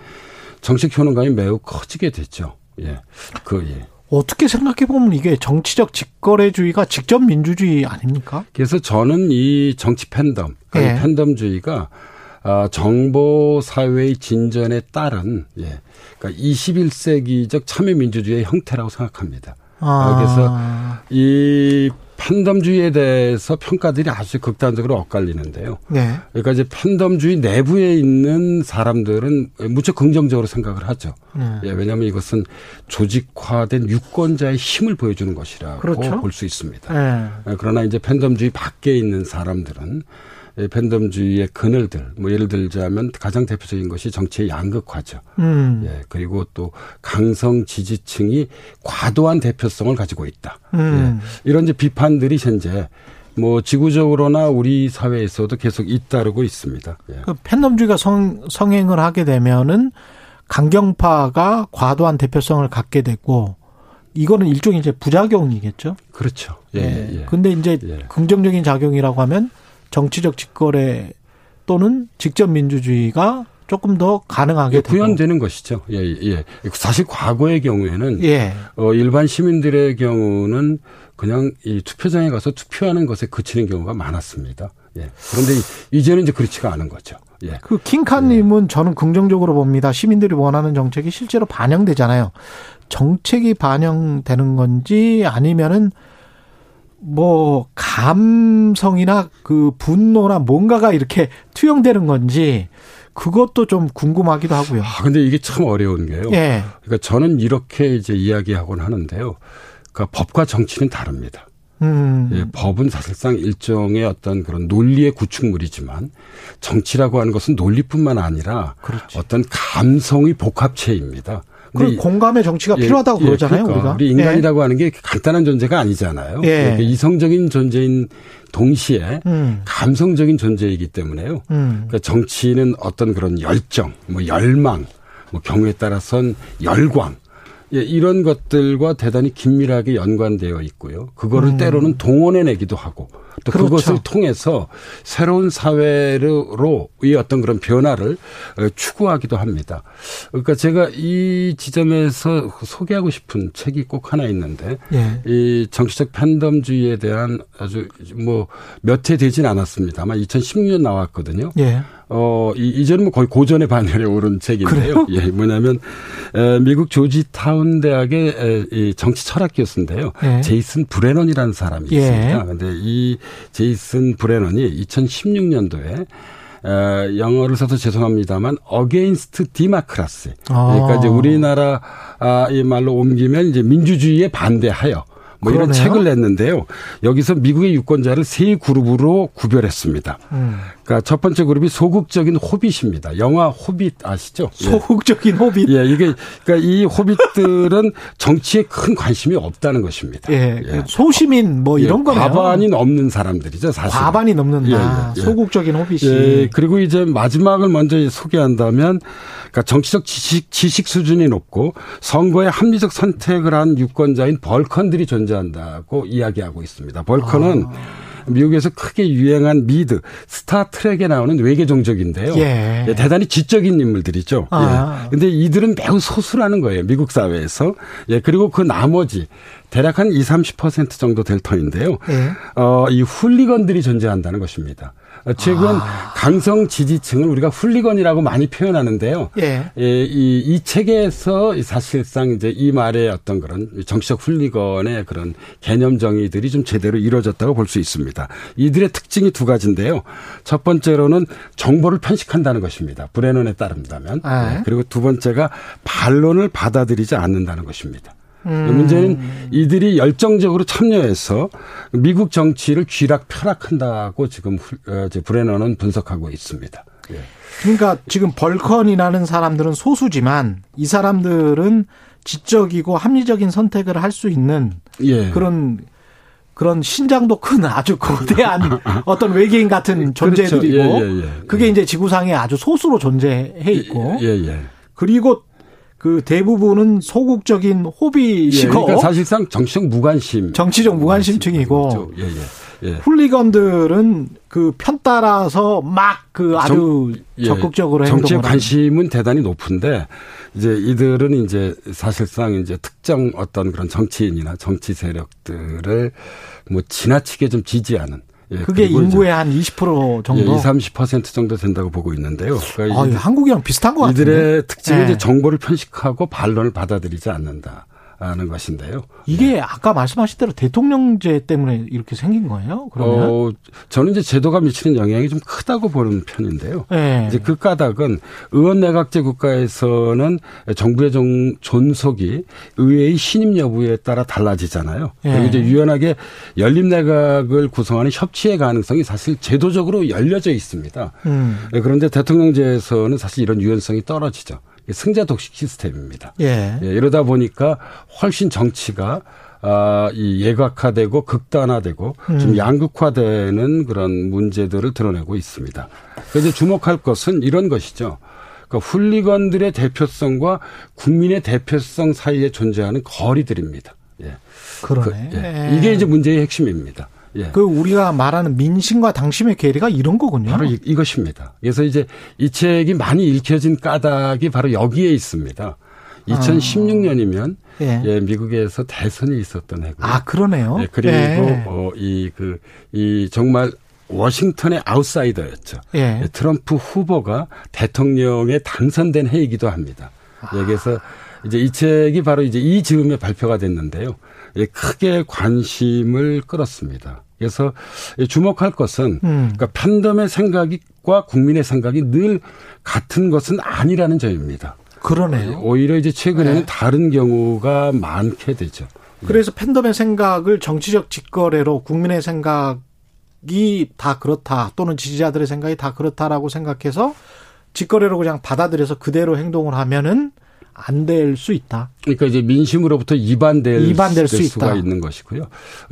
정치적 효능감이 매우 커지게 됐죠. 예, 그 예. 어떻게 생각해 보면 이게 정치적 직거래주의가 직접 민주주의 아닙니까? 그래서 저는 이 정치 팬덤, 예. 팬덤주의가 아, 정보 사회의 진전에 따른 예. 그러니까 21세기적 참여 민주주의의 형태라고 생각합니다. 아. 그래서 이 팬덤주의에 대해서 평가들이 아주 극단적으로 엇갈리는데요. 네. 그러니까 이제 팬덤주의 내부에 있는 사람들은 무척 긍정적으로 생각을 하죠. 네. 예, 왜냐하면 이것은 조직화된 유권자의 힘을 보여주는 것이라고 그렇죠? 볼수 있습니다. 네. 예, 그러나 이제 팬덤주의 밖에 있는 사람들은 팬덤주의의 그늘들, 뭐 예를 들자면 가장 대표적인 것이 정치의 양극화죠. 음. 예, 그리고 또 강성 지지층이 과도한 대표성을 가지고 있다. 음. 예, 이런 이제 비판들이 현재 뭐 지구적으로나 우리 사회에서도 계속 잇따르고 있습니다. 예. 그 팬덤주의가 성, 성행을 하게 되면은 강경파가 과도한 대표성을 갖게 되고 이거는 일종의 이제 부작용이겠죠. 그렇죠. 예. 예. 예. 근데 이제 예. 긍정적인 작용이라고 하면 정치적 직거래 또는 직접 민주주의가 조금 더 가능하게 예, 구현되는 것이죠. 예, 예. 사실 과거의 경우에는 예. 어, 일반 시민들의 경우는 그냥 이 투표장에 가서 투표하는 것에 그치는 경우가 많았습니다. 예. 그런데 이제는 이제 그렇지가 않은 거죠. 예. 그 킹카님은 예. 저는 긍정적으로 봅니다. 시민들이 원하는 정책이 실제로 반영되잖아요. 정책이 반영되는 건지 아니면은 뭐 감성이나 그 분노나 뭔가가 이렇게 투영되는 건지 그것도 좀 궁금하기도 하고요. 아, 근데 이게 참 어려운 게요. 예. 그러니까 저는 이렇게 이제 이야기하곤 하는데요. 그러니까 법과 정치는 다릅니다. 음. 예, 법은 사실상 일종의 어떤 그런 논리의 구축물이지만 정치라고 하는 것은 논리뿐만 아니라 그렇지. 어떤 감성의 복합체입니다. 그 공감의 정치가 예, 필요하다고 예, 그러잖아요, 그러니까 우리가. 우리 인간이라고 예. 하는 게 간단한 존재가 아니잖아요. 예. 그러니까 이성적인 존재인 동시에 음. 감성적인 존재이기 때문에요. 음. 그러니까 정치는 어떤 그런 열정, 뭐 열망, 뭐 경우에 따라선 열광 예, 이런 것들과 대단히 긴밀하게 연관되어 있고요. 그거를 음. 때로는 동원해내기도 하고 또 그렇죠. 그것을 통해서 새로운 사회로의 어떤 그런 변화를 어, 추구하기도 합니다. 그러니까 제가 이 지점에서 소개하고 싶은 책이 꼭 하나 있는데 예. 이 정치적 팬덤주의에 대한 아주 뭐 몇 해 되진 않았습니다. 아 2016년 나왔거든요. 예. 어, 이, 이제는 뭐 거의 고전의 반열에 오른 책인데요. 그래요? 예, 뭐냐면, 에, 미국 조지타운 대학의 에, 이 정치 철학 교수인데요. 예. 제이슨 브레넌이라는 사람이 예. 있습니다. 근데 이 제이슨 브레넌이 2016년도에 에, 영어를 써서 죄송합니다만 Against Democracy. 아. 그러니까 이제 우리나라 아, 이 말로 옮기면 이제 민주주의에 반대하여 뭐 그러네요. 이런 책을 냈는데요. 여기서 미국의 유권자를 세 그룹으로 구별했습니다. 음. 그러니까 첫 번째 그룹이 소극적인 hobbit입니다. 영화 Hobbit 아시죠? 예. 소극적인 hobbit. 예, 이게 그러니까 이 호빗들은 정치에 큰 관심이 없다는 것입니다. 예, 예. 소시민 뭐 이런 예, 거네요. 과반이 넘는 사람들이죠, 사실. 과반이 넘는다. 예, 예, 예. 소극적인 호빗이. 예, 그리고 이제 마지막을 먼저 소개한다면 그러니까 정치적 지식, 지식 수준이 높고 선거에 합리적 선택을 한 유권자인 벌컨들이 존재한다고 이야기하고 있습니다. 벌컨은 아. 미국에서 크게 유행한 미드, 스타트랙에 나오는 외계 종족인데요. 예. 예, 대단히 지적인 인물들이죠. 아. 예. 근데 이들은 매우 소수라는 거예요. 미국 사회에서. 예, 그리고 그 나머지 대략 한 20, 30% 정도 될 터인데요. 예. 어, 이 훌리건들이 존재한다는 것입니다. 최근 아. 강성 지지층을 우리가 훌리건이라고 많이 표현하는데요. 예. 예 이, 이 책에서 사실상 이제 이 말의 어떤 그런 정치적 훌리건의 그런 개념 정의들이 좀 제대로 이루어졌다고 볼 수 있습니다. 이들의 특징이 두 가지인데요. 첫 번째로는 정보를 편식한다는 것입니다. 브레넌에 따른다면. 아. 네. 그리고 두 번째가 반론을 받아들이지 않는다는 것입니다. 음. 문제는 이들이 열정적으로 참여해서 미국 정치를 쥐락 펴락한다고 지금 어, 브레너는 분석하고 있습니다. 예. 그러니까 지금 벌컨이라는 사람들은 소수지만 이 사람들은 지적이고 합리적인 선택을 할 수 있는 예. 그런 그런 신장도 큰 아주 거대한 어떤 외계인 같은 그렇죠. 존재들이고 그렇죠. 예, 예, 그게 이제 지구상에 아주 소수로 존재해 있고 그리고 그 대부분은 소극적인 호비시고 예, 그러니까 사실상 정치적 무관심. 정치적 무관심층이고 예, 예, 예. 훌리건들은 그 편 따라서 막 그 아주 정, 예, 적극적으로 정치적 관심은 대단히 높은데 이제 이들은 이제 사실상 이제 특정 어떤 그런 정치인이나 정치 세력들을 뭐 지나치게 좀 지지하는 예, 그게 인구의 한 20% 정도? 예, 20, 30% 정도 된다고 보고 있는데요. 그러니까 아, 한국이랑 비슷한 것 같은데. 이들의 특징은 예. 이제 정보를 편식하고 반론을 받아들이지 않는다. 하는 것인데요. 이게 네. 아까 말씀하신 대로 대통령제 때문에 이렇게 생긴 거예요? 그러면 어, 저는 이제 제도가 미치는 영향이 좀 크다고 보는 편인데요. 네. 이제 그 까닭은 의원 내각제 국가에서는 정부의 종, 존속이 의회의 신임 여부에 따라 달라지잖아요. 네. 그리고 이제 유연하게 연립 내각을 구성하는 협치의 가능성이 사실 제도적으로 열려져 있습니다. 음. 네, 그런데 대통령제에서는 사실 이런 유연성이 떨어지죠. 승자 독식 시스템입니다. 예. 예. 이러다 보니까 훨씬 정치가 아, 이 예각화되고 극단화되고 음. 좀 양극화되는 그런 문제들을 드러내고 있습니다. 그래서 주목할 것은 이런 것이죠. 그러니까 훌리건들의 대표성과 국민의 대표성 사이에 존재하는 거리들입니다. 예. 그러네. 그, 예. 이게 이제 문제의 핵심입니다. 예. 그 우리가 말하는 민심과 당심의 괴리가 이런 거군요. 바로 이, 것입니다 그래서 이제 이 책이 많이 읽혀진 까닭이 바로 여기에 있습니다. 2016년이면 아. 예. 예. 미국에서 대선이 있었던 해고. 아 그러네요. 예, 그리고 예. 어, 이그이 그, 이 정말 워싱턴의 아웃사이더였죠. 예. 예. 트럼프 후보가 대통령에 당선된 해이기도 합니다. 아. 여기서 이제 이 책이 바로 이제 이 즈음에 발표가 됐는데요. 예, 크게 관심을 끌었습니다. 그래서 주목할 것은 음. 그러니까 팬덤의 생각과 국민의 생각이 늘 같은 것은 아니라는 점입니다. 그러네요. 오히려 이제 최근에는 네. 다른 경우가 많게 되죠. 그래서 팬덤의 생각을 정치적 직거래로 국민의 생각이 다 그렇다 또는 지지자들의 생각이 다 그렇다라고 생각해서 직거래로 그냥 받아들여서 그대로 행동을 하면은 안 될 수 있다. 그러니까 이제 민심으로부터 이반될, 이반될 수 수가 있다. 있는 것이고요.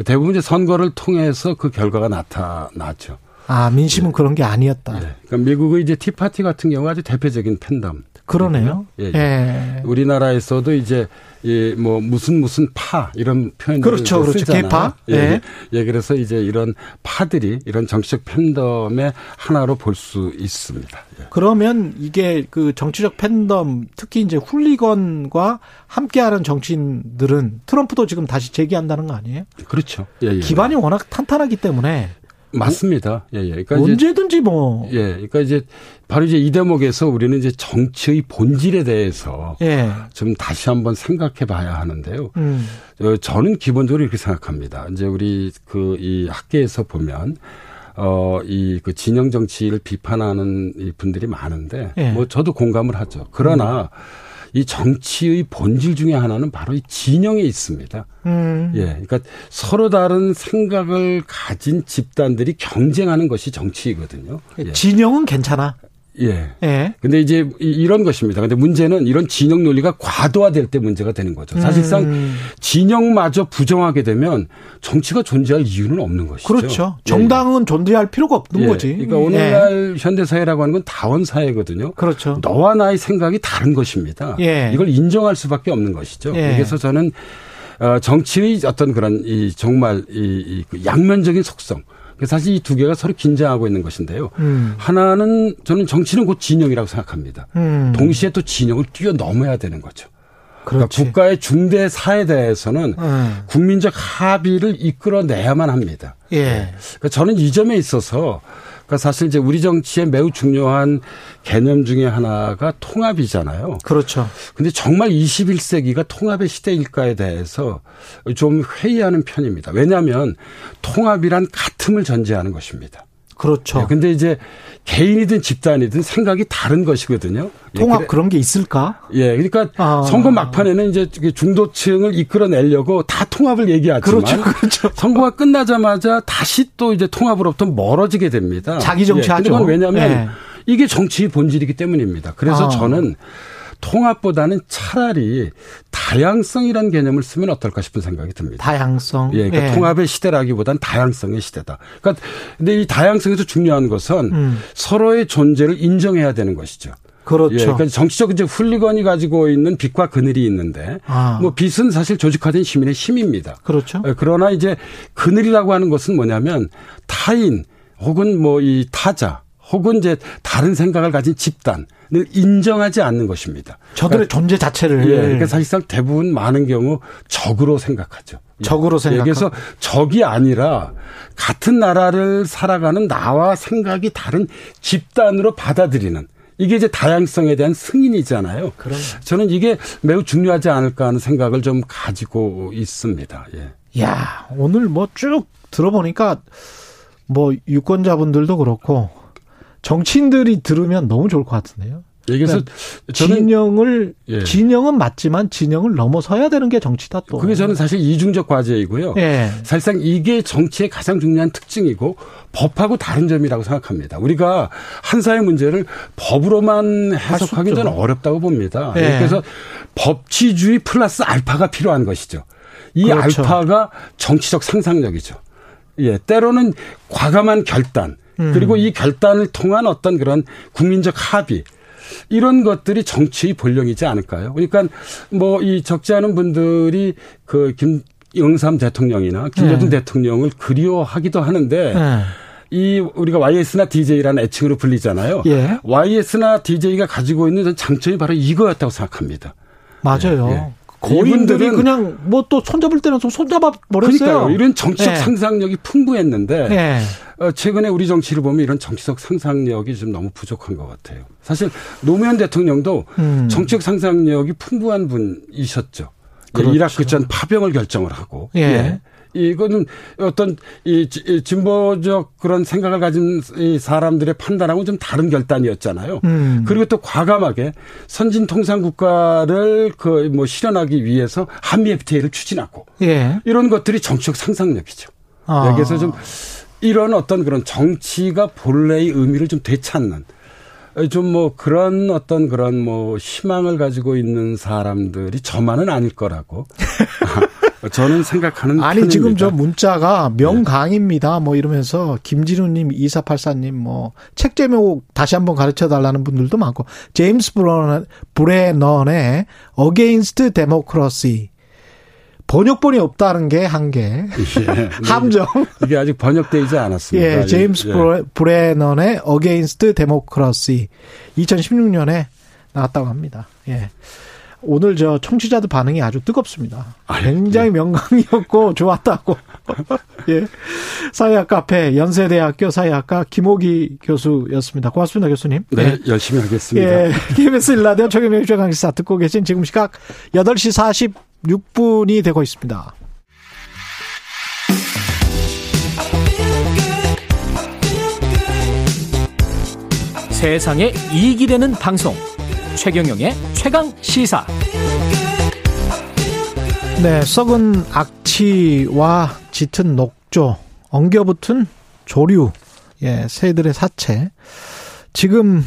대부분 이제 선거를 통해서 그 결과가 나타났죠. 아 민심은 네. 그런 게 아니었다. 네. 그러니까 미국의 이제 티파티 같은 경우 아주 대표적인 팬덤. 그러네요. 예, 예. 예. 우리나라에서도 이제 예, 뭐 무슨 무슨 파 이런 표현을 그렇죠, 그렇죠. 개파. 예, 예. 예, 그래서 이제 이런 파들이 이런 정치적 팬덤의 하나로 볼 수 있습니다. 예. 그러면 이게 그 정치적 팬덤 특히 이제 훌리건과 함께하는 정치인들은 트럼프도 지금 다시 재기한다는 거 아니에요? 그렇죠. 예, 예. 기반이 워낙 탄탄하기 때문에 맞습니다. 예, 예. 그러니까 언제든지 뭐. 예. 그러니까 이제 바로 이제 이 대목에서 우리는 이제 정치의 본질에 대해서 예. 좀 다시 한번 생각해 봐야 하는데요. 음. 어, 저는 기본적으로 이렇게 생각합니다. 이제 우리 그 이 학계에서 보면 어, 이 그 진영 정치를 비판하는 이 분들이 많은데 예. 뭐 저도 공감을 하죠. 그러나 음. 이 정치의 본질 중에 하나는 바로 이 진영에 있습니다. 음. 예. 그러니까 서로 다른 생각을 가진 집단들이 경쟁하는 것이 정치이거든요. 예. 진영은 괜찮아. 예. 예. 근데 이제 이런 것입니다. 근데 문제는 이런 진영 논리가 과도화될 때 문제가 되는 거죠. 사실상 음. 진영마저 부정하게 되면 정치가 존재할 이유는 없는 것이죠. 그렇죠. 예. 정당은 예. 존재할 필요가 없는 예. 거지. 그러니까 오늘날 예. 현대 사회라고 하는 건 다원 사회거든요. 그렇죠. 너와 나의 생각이 다른 것입니다. 예. 이걸 인정할 수밖에 없는 것이죠. 그래서 저는 어, 정치의 어떤 그런 이 정말 이, 이 양면적인 속성 사실 이 두 개가 서로 긴장하고 있는 것인데요. 음. 하나는 저는 정치는 곧 진영이라고 생각합니다. 음. 동시에 또 진영을 뛰어넘어야 되는 거죠. 그러니까 국가의 중대 사에 대해서는 음. 국민적 합의를 이끌어내야만 합니다. 예. 그러니까 저는 이 점에 있어서 그러니까 사실 이제 우리 정치에 매우 중요한 개념 중에 하나가 통합이잖아요. 그렇죠. 근데 정말 21세기가 통합의 시대일까에 대해서 좀 회의하는 편입니다. 왜냐하면 통합이란 같음을 전제하는 것입니다. 그렇죠. 네, 근데 이제 개인이든 집단이든 생각이 다른 것이거든요. 예, 통합 예, 그런 게 있을까? 예, 그러니까 아. 선거 막판에는 이제 중도층을 이끌어내려고 다 통합을 얘기하지만 그렇죠, 그렇죠. 선거가 끝나자마자 다시 또 이제 통합으로부터 멀어지게 됩니다. 자기 정치하죠. 예, 그건 왜냐하면 예. 이게 정치의 본질이기 때문입니다. 그래서 아. 저는 통합보다는 차라리 다양성이라는 개념을 쓰면 어떨까 싶은 생각이 듭니다. 다양성. 예, 그러니까 예. 통합의 시대라기보다는 다양성의 시대다. 그러니까 근데 이 다양성에서 중요한 것은 음. 서로의 존재를 인정해야 되는 것이죠. 그렇죠. 예, 그러니까 정치적 이제 훌리건이 가지고 있는 빛과 그늘이 있는데 아. 뭐 빛은 사실 조직화된 시민의 힘입니다. 그렇죠. 예, 그러나 이제 그늘이라고 하는 것은 뭐냐면 타인 혹은 뭐 이 타자 혹은 이제 다른 생각을 가진 집단을 인정하지 않는 것입니다. 저들의 그러니까, 존재 자체를. 예, 그러니까 사실상 대부분 많은 경우 적으로 생각하죠. 예. 적으로 생각. 예, 그래서 적이 아니라 같은 나라를 살아가는 나와 생각이 다른 집단으로 받아들이는 이게 이제 다양성에 대한 승인이잖아요. 그럼 저는 이게 매우 중요하지 않을까 하는 생각을 좀 가지고 있습니다. 예. 야, 오늘 뭐 쭉 들어보니까 뭐 유권자분들도 그렇고 정치인들이 들으면 너무 좋을 것 같은데요. 여기서 그러니까 진영을 예. 진영은 맞지만 진영을 넘어서야 되는 게 정치다 또. 그게 저는 사실 이중적 과제이고요. 예. 사실상 이게 정치의 가장 중요한 특징이고 법하고 다른 점이라고 생각합니다. 우리가 한 사회 문제를 법으로만 해석하기 저는 어렵다고 봅니다. 예. 그래서 법치주의 플러스 알파가 필요한 것이죠. 이 그렇죠. 알파가 정치적 상상력이죠. 예, 때로는 과감한 결단 음. 그리고 이 결단을 통한 어떤 그런 국민적 합의 이런 것들이 정치의 본령이지 않을까요? 그러니까 뭐 이 적지 않은 분들이 그 김 영삼 대통령이나 김대중 네. 대통령을 그리워하기도 하는데 네. 이 우리가 YS나 DJ라는 애칭으로 불리잖아요. 예. YS나 DJ가 가지고 있는 장점이 바로 이거였다고 생각합니다. 맞아요. 예. 예. 고인들이 그냥 뭐 또 손잡을 때는 좀 손잡아 버렸어요. 그러니까요. 이런 정치적 네. 상상력이 풍부했는데 네. 최근에 우리 정치를 보면 이런 정치적 상상력이 좀 너무 부족한 것 같아요. 사실 노무현 대통령도 음. 정치적 상상력이 풍부한 분이셨죠. 그렇죠. 이라크 전 파병을 결정을 하고 예. 예. 이거는 어떤 이 진보적 그런 생각을 가진 이 사람들의 판단하고 좀 다른 결단이었잖아요. 음. 그리고 또 과감하게 선진 통상 국가를 그 뭐 실현하기 위해서 한미 FTA를 추진하고 예. 이런 것들이 정치적 상상력이죠. 아. 여기서 좀 이런 어떤 그런 정치가 본래의 의미를 좀 되찾는 좀 뭐 그런 어떤 그런 뭐 희망을 가지고 있는 사람들이 저만은 아닐 거라고 저는 생각하는 아니 편입니다. 지금 저 문자가 명강입니다. 뭐 이러면서 김진우님, 이사팔사님 뭐 책 제목 다시 한번 가르쳐 달라는 분들도 많고 제임스 브레넌의 Against Democracy 번역본이 없다는 게 한계. 예. 함정. 이게 아직 번역되지 않았습니다. 예, 제임스 예. 브레넌의 Against Democracy 2016년에 나왔다고 합니다. 예. 오늘 저 청취자들 반응이 아주 뜨겁습니다. 굉장히 명강이었고 좋았다고. 예. 사회학 카페 연세대학교 사회학과 김호기 교수였습니다. 고맙습니다, 교수님. 네, 네. 열심히 하겠습니다. 예. KBS 일라디오 최경영 최강시사 듣고 계신 지금 시각 8시 46분이 되고 있습니다. 세상에 이익이 되는 방송 최경영의 최강 시사. 네, 썩은 악취와 짙은 녹조, 엉겨붙은 조류, 예, 새들의 사체. 지금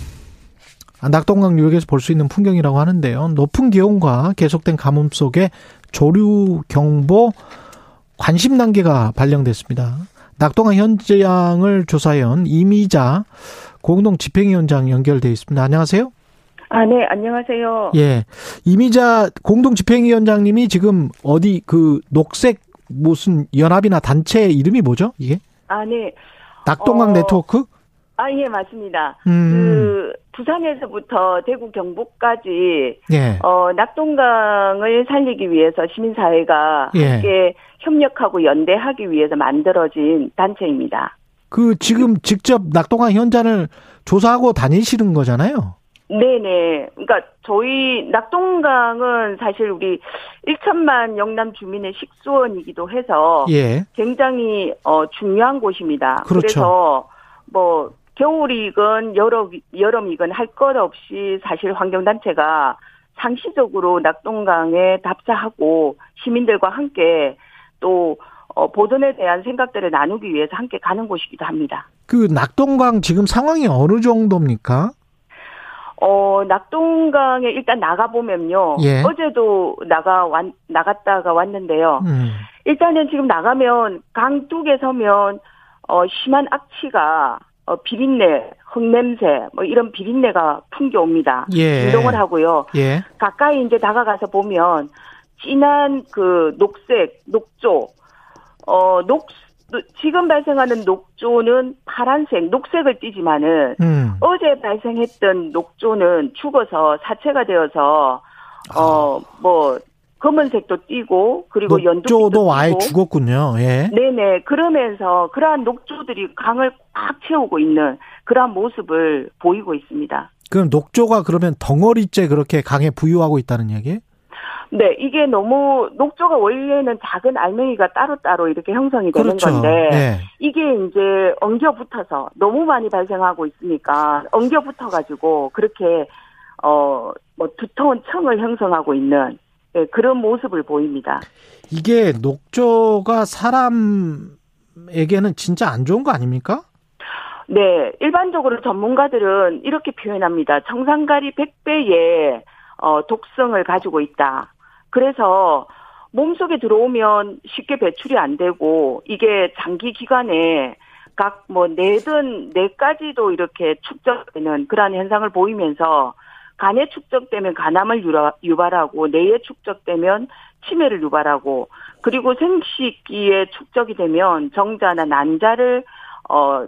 낙동강 유역에서 볼 수 있는 풍경이라고 하는데요. 높은 기온과 계속된 가뭄 속에 조류 경보 관심 단계가 발령됐습니다. 낙동강 현장을 조사해온 이미자 공동 집행위원장 연결돼 있습니다. 안녕하세요. 아, 네, 안녕하세요. 예. 이미자 공동 집행위원장님이 지금 어디 그 녹색 무슨 연합이나 단체 이름이 뭐죠? 이게? 아, 네. 낙동강 어, 네트워크? 아, 예, 맞습니다. 음. 그, 부산에서부터 대구 경북까지, 예. 어, 낙동강을 살리기 위해서 시민사회가 예. 함께 협력하고 연대하기 위해서 만들어진 단체입니다. 그, 지금 직접 낙동강 현장을 조사하고 다니시는 거잖아요? 네네. 그러니까 저희 낙동강은 사실 우리 1천만 영남 주민의 식수원이기도 해서 예. 굉장히 어 중요한 곳입니다. 그렇죠. 그래서 뭐 겨울이건 여름 여름이건 할 것 없이 사실 환경단체가 상시적으로 낙동강에 답사하고 시민들과 함께 또 어, 보존에 대한 생각들을 나누기 위해서 함께 가는 곳이기도 합니다. 그 낙동강 지금 상황이 어느 정도입니까? 어, 낙동강에 일단 나가보면요. 예. 어제도 나가, 왔, 나갔다가 왔는데요. 음. 일단은 지금 나가면 강 뚝에 서면, 어, 심한 악취가, 어, 비린내, 흙냄새, 뭐 이런 비린내가 풍겨옵니다. 예. 이동을 하고요. 예. 가까이 이제 다가가서 보면, 진한 그 녹색, 녹조, 어, 녹, 지금 발생하는 녹조는 파란색, 녹색을 띠지만은 음. 어제 발생했던 녹조는 죽어서 사체가 되어서 어뭐 검은색도 띠고 그리고 연두도 아예 죽었군요. 예. 네네. 그러면서 그러한 녹조들이 강을 꽉 채우고 있는 그러한 모습을 보이고 있습니다. 그럼 녹조가 그러면 덩어리째 그렇게 강에 부유하고 있다는 얘기예요? 네, 이게 너무 녹조가 원래는 작은 알맹이가 따로따로 이렇게 형성이 되는 그렇죠. 건데 네. 이게 이제 엉겨 붙어서 너무 많이 발생하고 있으니까 엉겨 붙어 가지고 그렇게 어 뭐 두터운 청을 형성하고 있는 네, 그런 모습을 보입니다. 이게 녹조가 사람에게는 진짜 안 좋은 거 아닙니까? 네, 일반적으로 전문가들은 이렇게 표현합니다. 청산가리 100배의 어, 독성을 가지고 있다. 그래서 몸속에 들어오면 쉽게 배출이 안 되고 이게 장기 기간에 각뭐 뇌든 뇌까지도 이렇게 축적되는 그러한 현상을 보이면서 간에 축적되면 간암을 유발하고 뇌에 축적되면 치매를 유발하고 그리고 생식기에 축적이 되면 정자나 난자를 어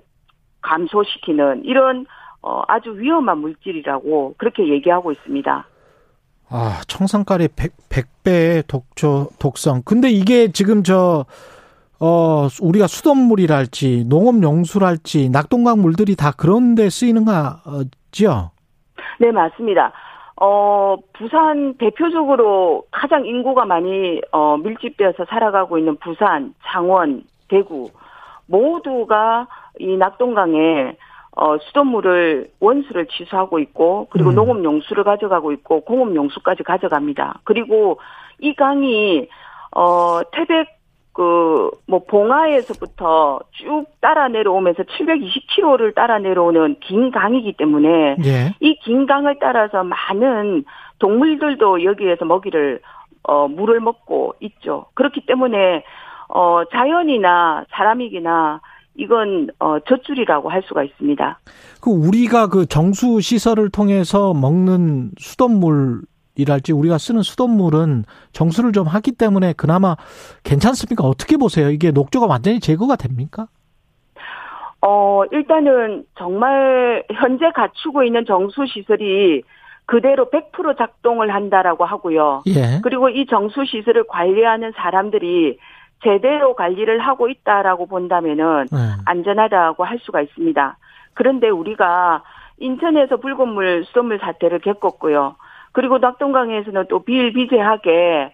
감소시키는 이런 어 아주 위험한 물질이라고 그렇게 얘기하고 있습니다. 아, 청산가리 100, 100배의 독초, 독성. 근데 이게 지금 저, 어, 우리가 수돗물이랄지, 농업용수랄지, 낙동강 물들이 다 그런 데 쓰이는 거죠? 네, 맞습니다. 어, 부산 대표적으로 가장 인구가 많이, 어, 밀집되어서 살아가고 있는 부산, 창원, 대구, 모두가 이 낙동강에 어, 수돗물을 원수를 취소하고 있고 그리고 음. 농업 용수를 가져가고 있고 공업 용수까지 가져갑니다. 그리고 이 강이 어 태백 그 뭐 봉화에서부터 쭉 따라 내려오면서 720km를 따라 내려오는 긴 강이기 때문에 예. 이긴 강을 따라서 많은 동물들도 여기에서 먹이를 어 물을 먹고 있죠. 그렇기 때문에 어 자연이나 사람이기나 이건 어 젖줄이라고 할 수가 있습니다. 그 우리가 그 정수 시설을 통해서 먹는 수돗물 이랄지 우리가 쓰는 수돗물은 정수를 좀 하기 때문에 그나마 괜찮습니까? 어떻게 보세요? 이게 녹조가 완전히 제거가 됩니까? 어, 일단은 정말 현재 갖추고 있는 정수 시설이 그대로 100% 작동을 한다라고 하고요. 예. 그리고 이 정수 시설을 관리하는 사람들이 제대로 관리를 하고 있다라고 본다면은 네. 안전하다고 할 수가 있습니다. 그런데 우리가 인천에서 붉은 물 수돗물 사태를 겪었고요. 그리고 낙동강에서는 또 비일비재하게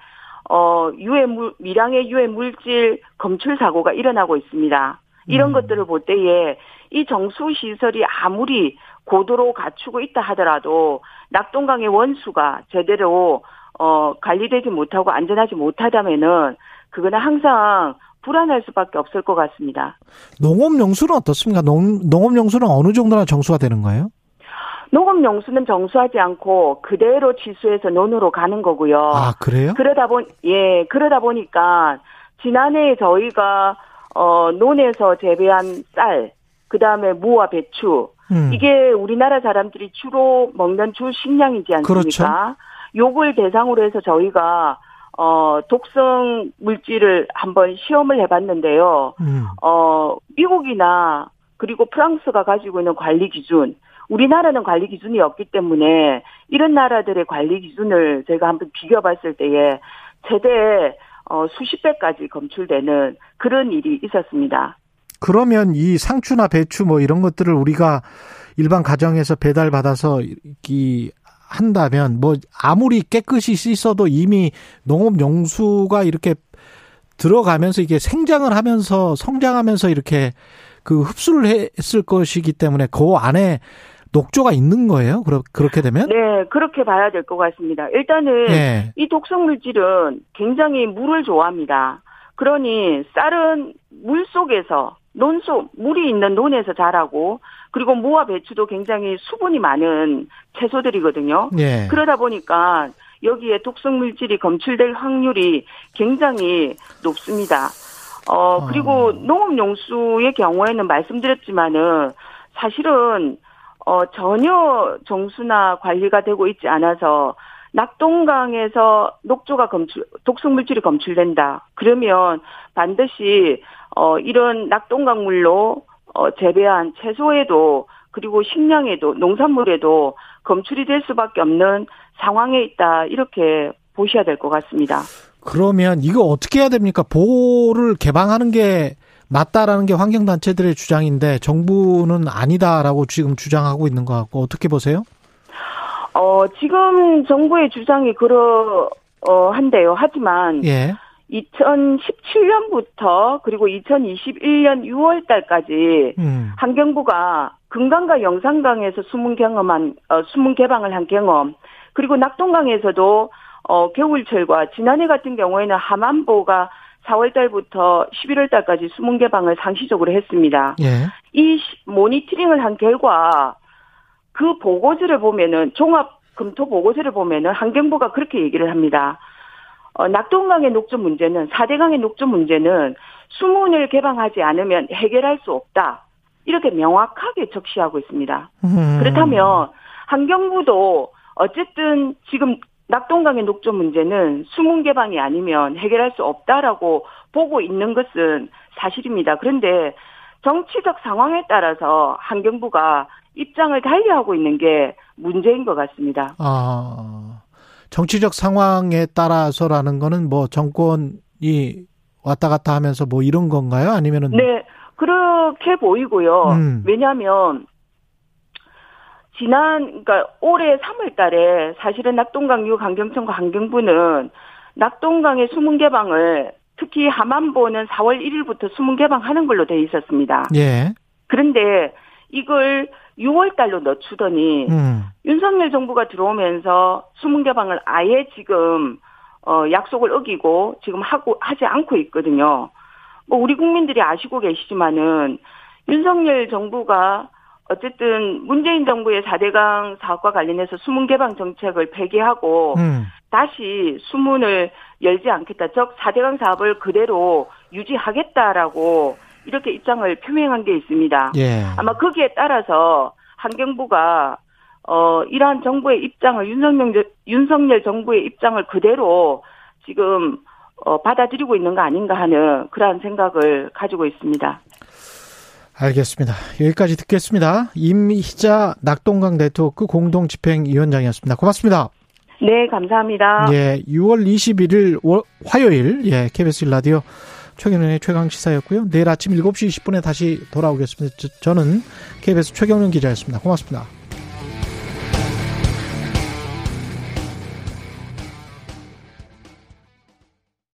어 유해 물 미량의 유해 물질 검출 사고가 일어나고 있습니다. 이런 음. 것들을 볼 때에 이 정수 시설이 아무리 고도로 갖추고 있다 하더라도 낙동강의 원수가 제대로 어 관리되지 못하고 안전하지 못하다면은 그거는 항상 불안할 수밖에 없을 것 같습니다. 농업용수는 어떻습니까? 농, 농업용수는 어느 정도나 정수가 되는 거예요? 농업용수는 정수하지 않고 그대로 취수해서 논으로 가는 거고요. 아, 그래요? 그러다 보, 예, 그러다 보니까 지난해 저희가, 어, 논에서 재배한 쌀, 그 다음에 무와 배추, 음. 이게 우리나라 사람들이 주로 먹는 주 식량이지 않습니까? 그렇죠. 요걸 대상으로 해서 저희가 어, 독성 물질을 한번 시험을 해봤는데요. 음. 어, 미국이나 그리고 프랑스가 가지고 있는 관리 기준, 우리나라는 관리 기준이 없기 때문에 이런 나라들의 관리 기준을 제가 한번 비교봤을 때에 최대 어, 수십 배까지 검출되는 그런 일이 있었습니다. 그러면 이 상추나 배추 뭐 이런 것들을 우리가 일반 가정에서 배달 받아서 이 한다면 뭐 아무리 깨끗이 씻어도 이미 농업 용수가 이렇게 들어가면서 이게 생장을 하면서 성장하면서 이렇게 그 흡수를 했을 것이기 때문에 그 안에 녹조가 있는 거예요? 그렇게 되면? 네, 그렇게 봐야 될 것 같습니다. 일단은 네. 이 독성 물질은 굉장히 물을 좋아합니다. 그러니 쌀은 물 속에서 논속 물이 있는 논에서 자라고 그리고 무와 배추도 굉장히 수분이 많은 채소들이거든요. 네. 그러다 보니까 여기에 독성 물질이 검출될 확률이 굉장히 높습니다. 어, 그리고 어. 농업용수의 경우에는 말씀드렸지만은 사실은 어, 전혀 정수나 관리가 되고 있지 않아서 낙동강에서 녹조가 검출, 독성 물질이 검출된다. 그러면 반드시 어, 이런 낙동강물로 어, 재배한 채소에도 그리고 식량에도 농산물에도 검출이 될 수밖에 없는 상황에 있다. 이렇게 보셔야 될 것 같습니다. 그러면 이거 어떻게 해야 됩니까? 보호를 개방하는 게 맞다라는 게 환경단체들의 주장인데 정부는 아니다라고 지금 주장하고 있는 것 같고 어떻게 보세요? 어, 지금 정부의 주장이 그러, 어, 한데요. 하지만. 예. 2017년부터 그리고 2021년 6월 달까지 음. 환경부가 금강과 영산강에서 수문 경험한, 어, 수문 개방을 한 경험, 그리고 낙동강에서도 어, 겨울철과 지난해 같은 경우에는 하만보가 4월 달부터 11월 달까지 수문 개방을 상시적으로 했습니다. 예. 이 모니터링을 한 결과 그 보고서를 보면은 종합 검토 보고서를 보면은 환경부가 그렇게 얘기를 합니다. 어, 낙동강의 녹조 문제는 4대강의 녹조 문제는 수문을 개방하지 않으면 해결할 수 없다. 이렇게 명확하게 적시하고 있습니다. 음. 그렇다면 환경부도 어쨌든 지금 낙동강의 녹조 문제는 수문 개방이 아니면 해결할 수 없다라고 보고 있는 것은 사실입니다. 그런데 정치적 상황에 따라서 환경부가 입장을 달리하고 있는 게 문제인 것 같습니다. 아, 정치적 상황에 따라서라는 거는 뭐 정권이 왔다 갔다 하면서 뭐 이런 건가요? 아니면은 네 그렇게 보이고요. 음. 왜냐하면 지난 그러니까 올해 3월 달에 사실은 낙동강 유 강경청과 환경부는 낙동강의 수문 개방을 특히 하만보는 4월 1일부터 수문 개방하는 걸로 돼 있었습니다. 예. 그런데 이걸 6월 달로 늦추더니 음. 윤석열 정부가 들어오면서 수문 개방을 아예 지금 어 약속을 어기고 지금 하고 하지 않고 있거든요. 뭐 우리 국민들이 아시고 계시지만은 윤석열 정부가 어쨌든 문재인 정부의 4대강 사업과 관련해서 수문 개방 정책을 폐기하고 음. 다시 수문을 열지 않겠다. 즉 4대강 사업을 그대로 유지하겠다라고 이렇게 입장을 표명한 게 있습니다. 예. 아마 거기에 따라서 환경부가 어 이러한 정부의 입장을 윤석열 윤석열 정부의 입장을 그대로 지금 어 받아들이고 있는 거 아닌가 하는 그러한 생각을 가지고 있습니다. 알겠습니다. 여기까지 듣겠습니다. 임희자 낙동강 네트워크 공동집행위원장이었습니다. 고맙습니다. 네, 감사합니다. 예, 6월 21일 화요일 예, KBS 라디오 최경련의 최강 시사였고요. 내일 아침 7시 20분에 다시 돌아오겠습니다. 저는 KBS 최경련 기자였습니다. 고맙습니다.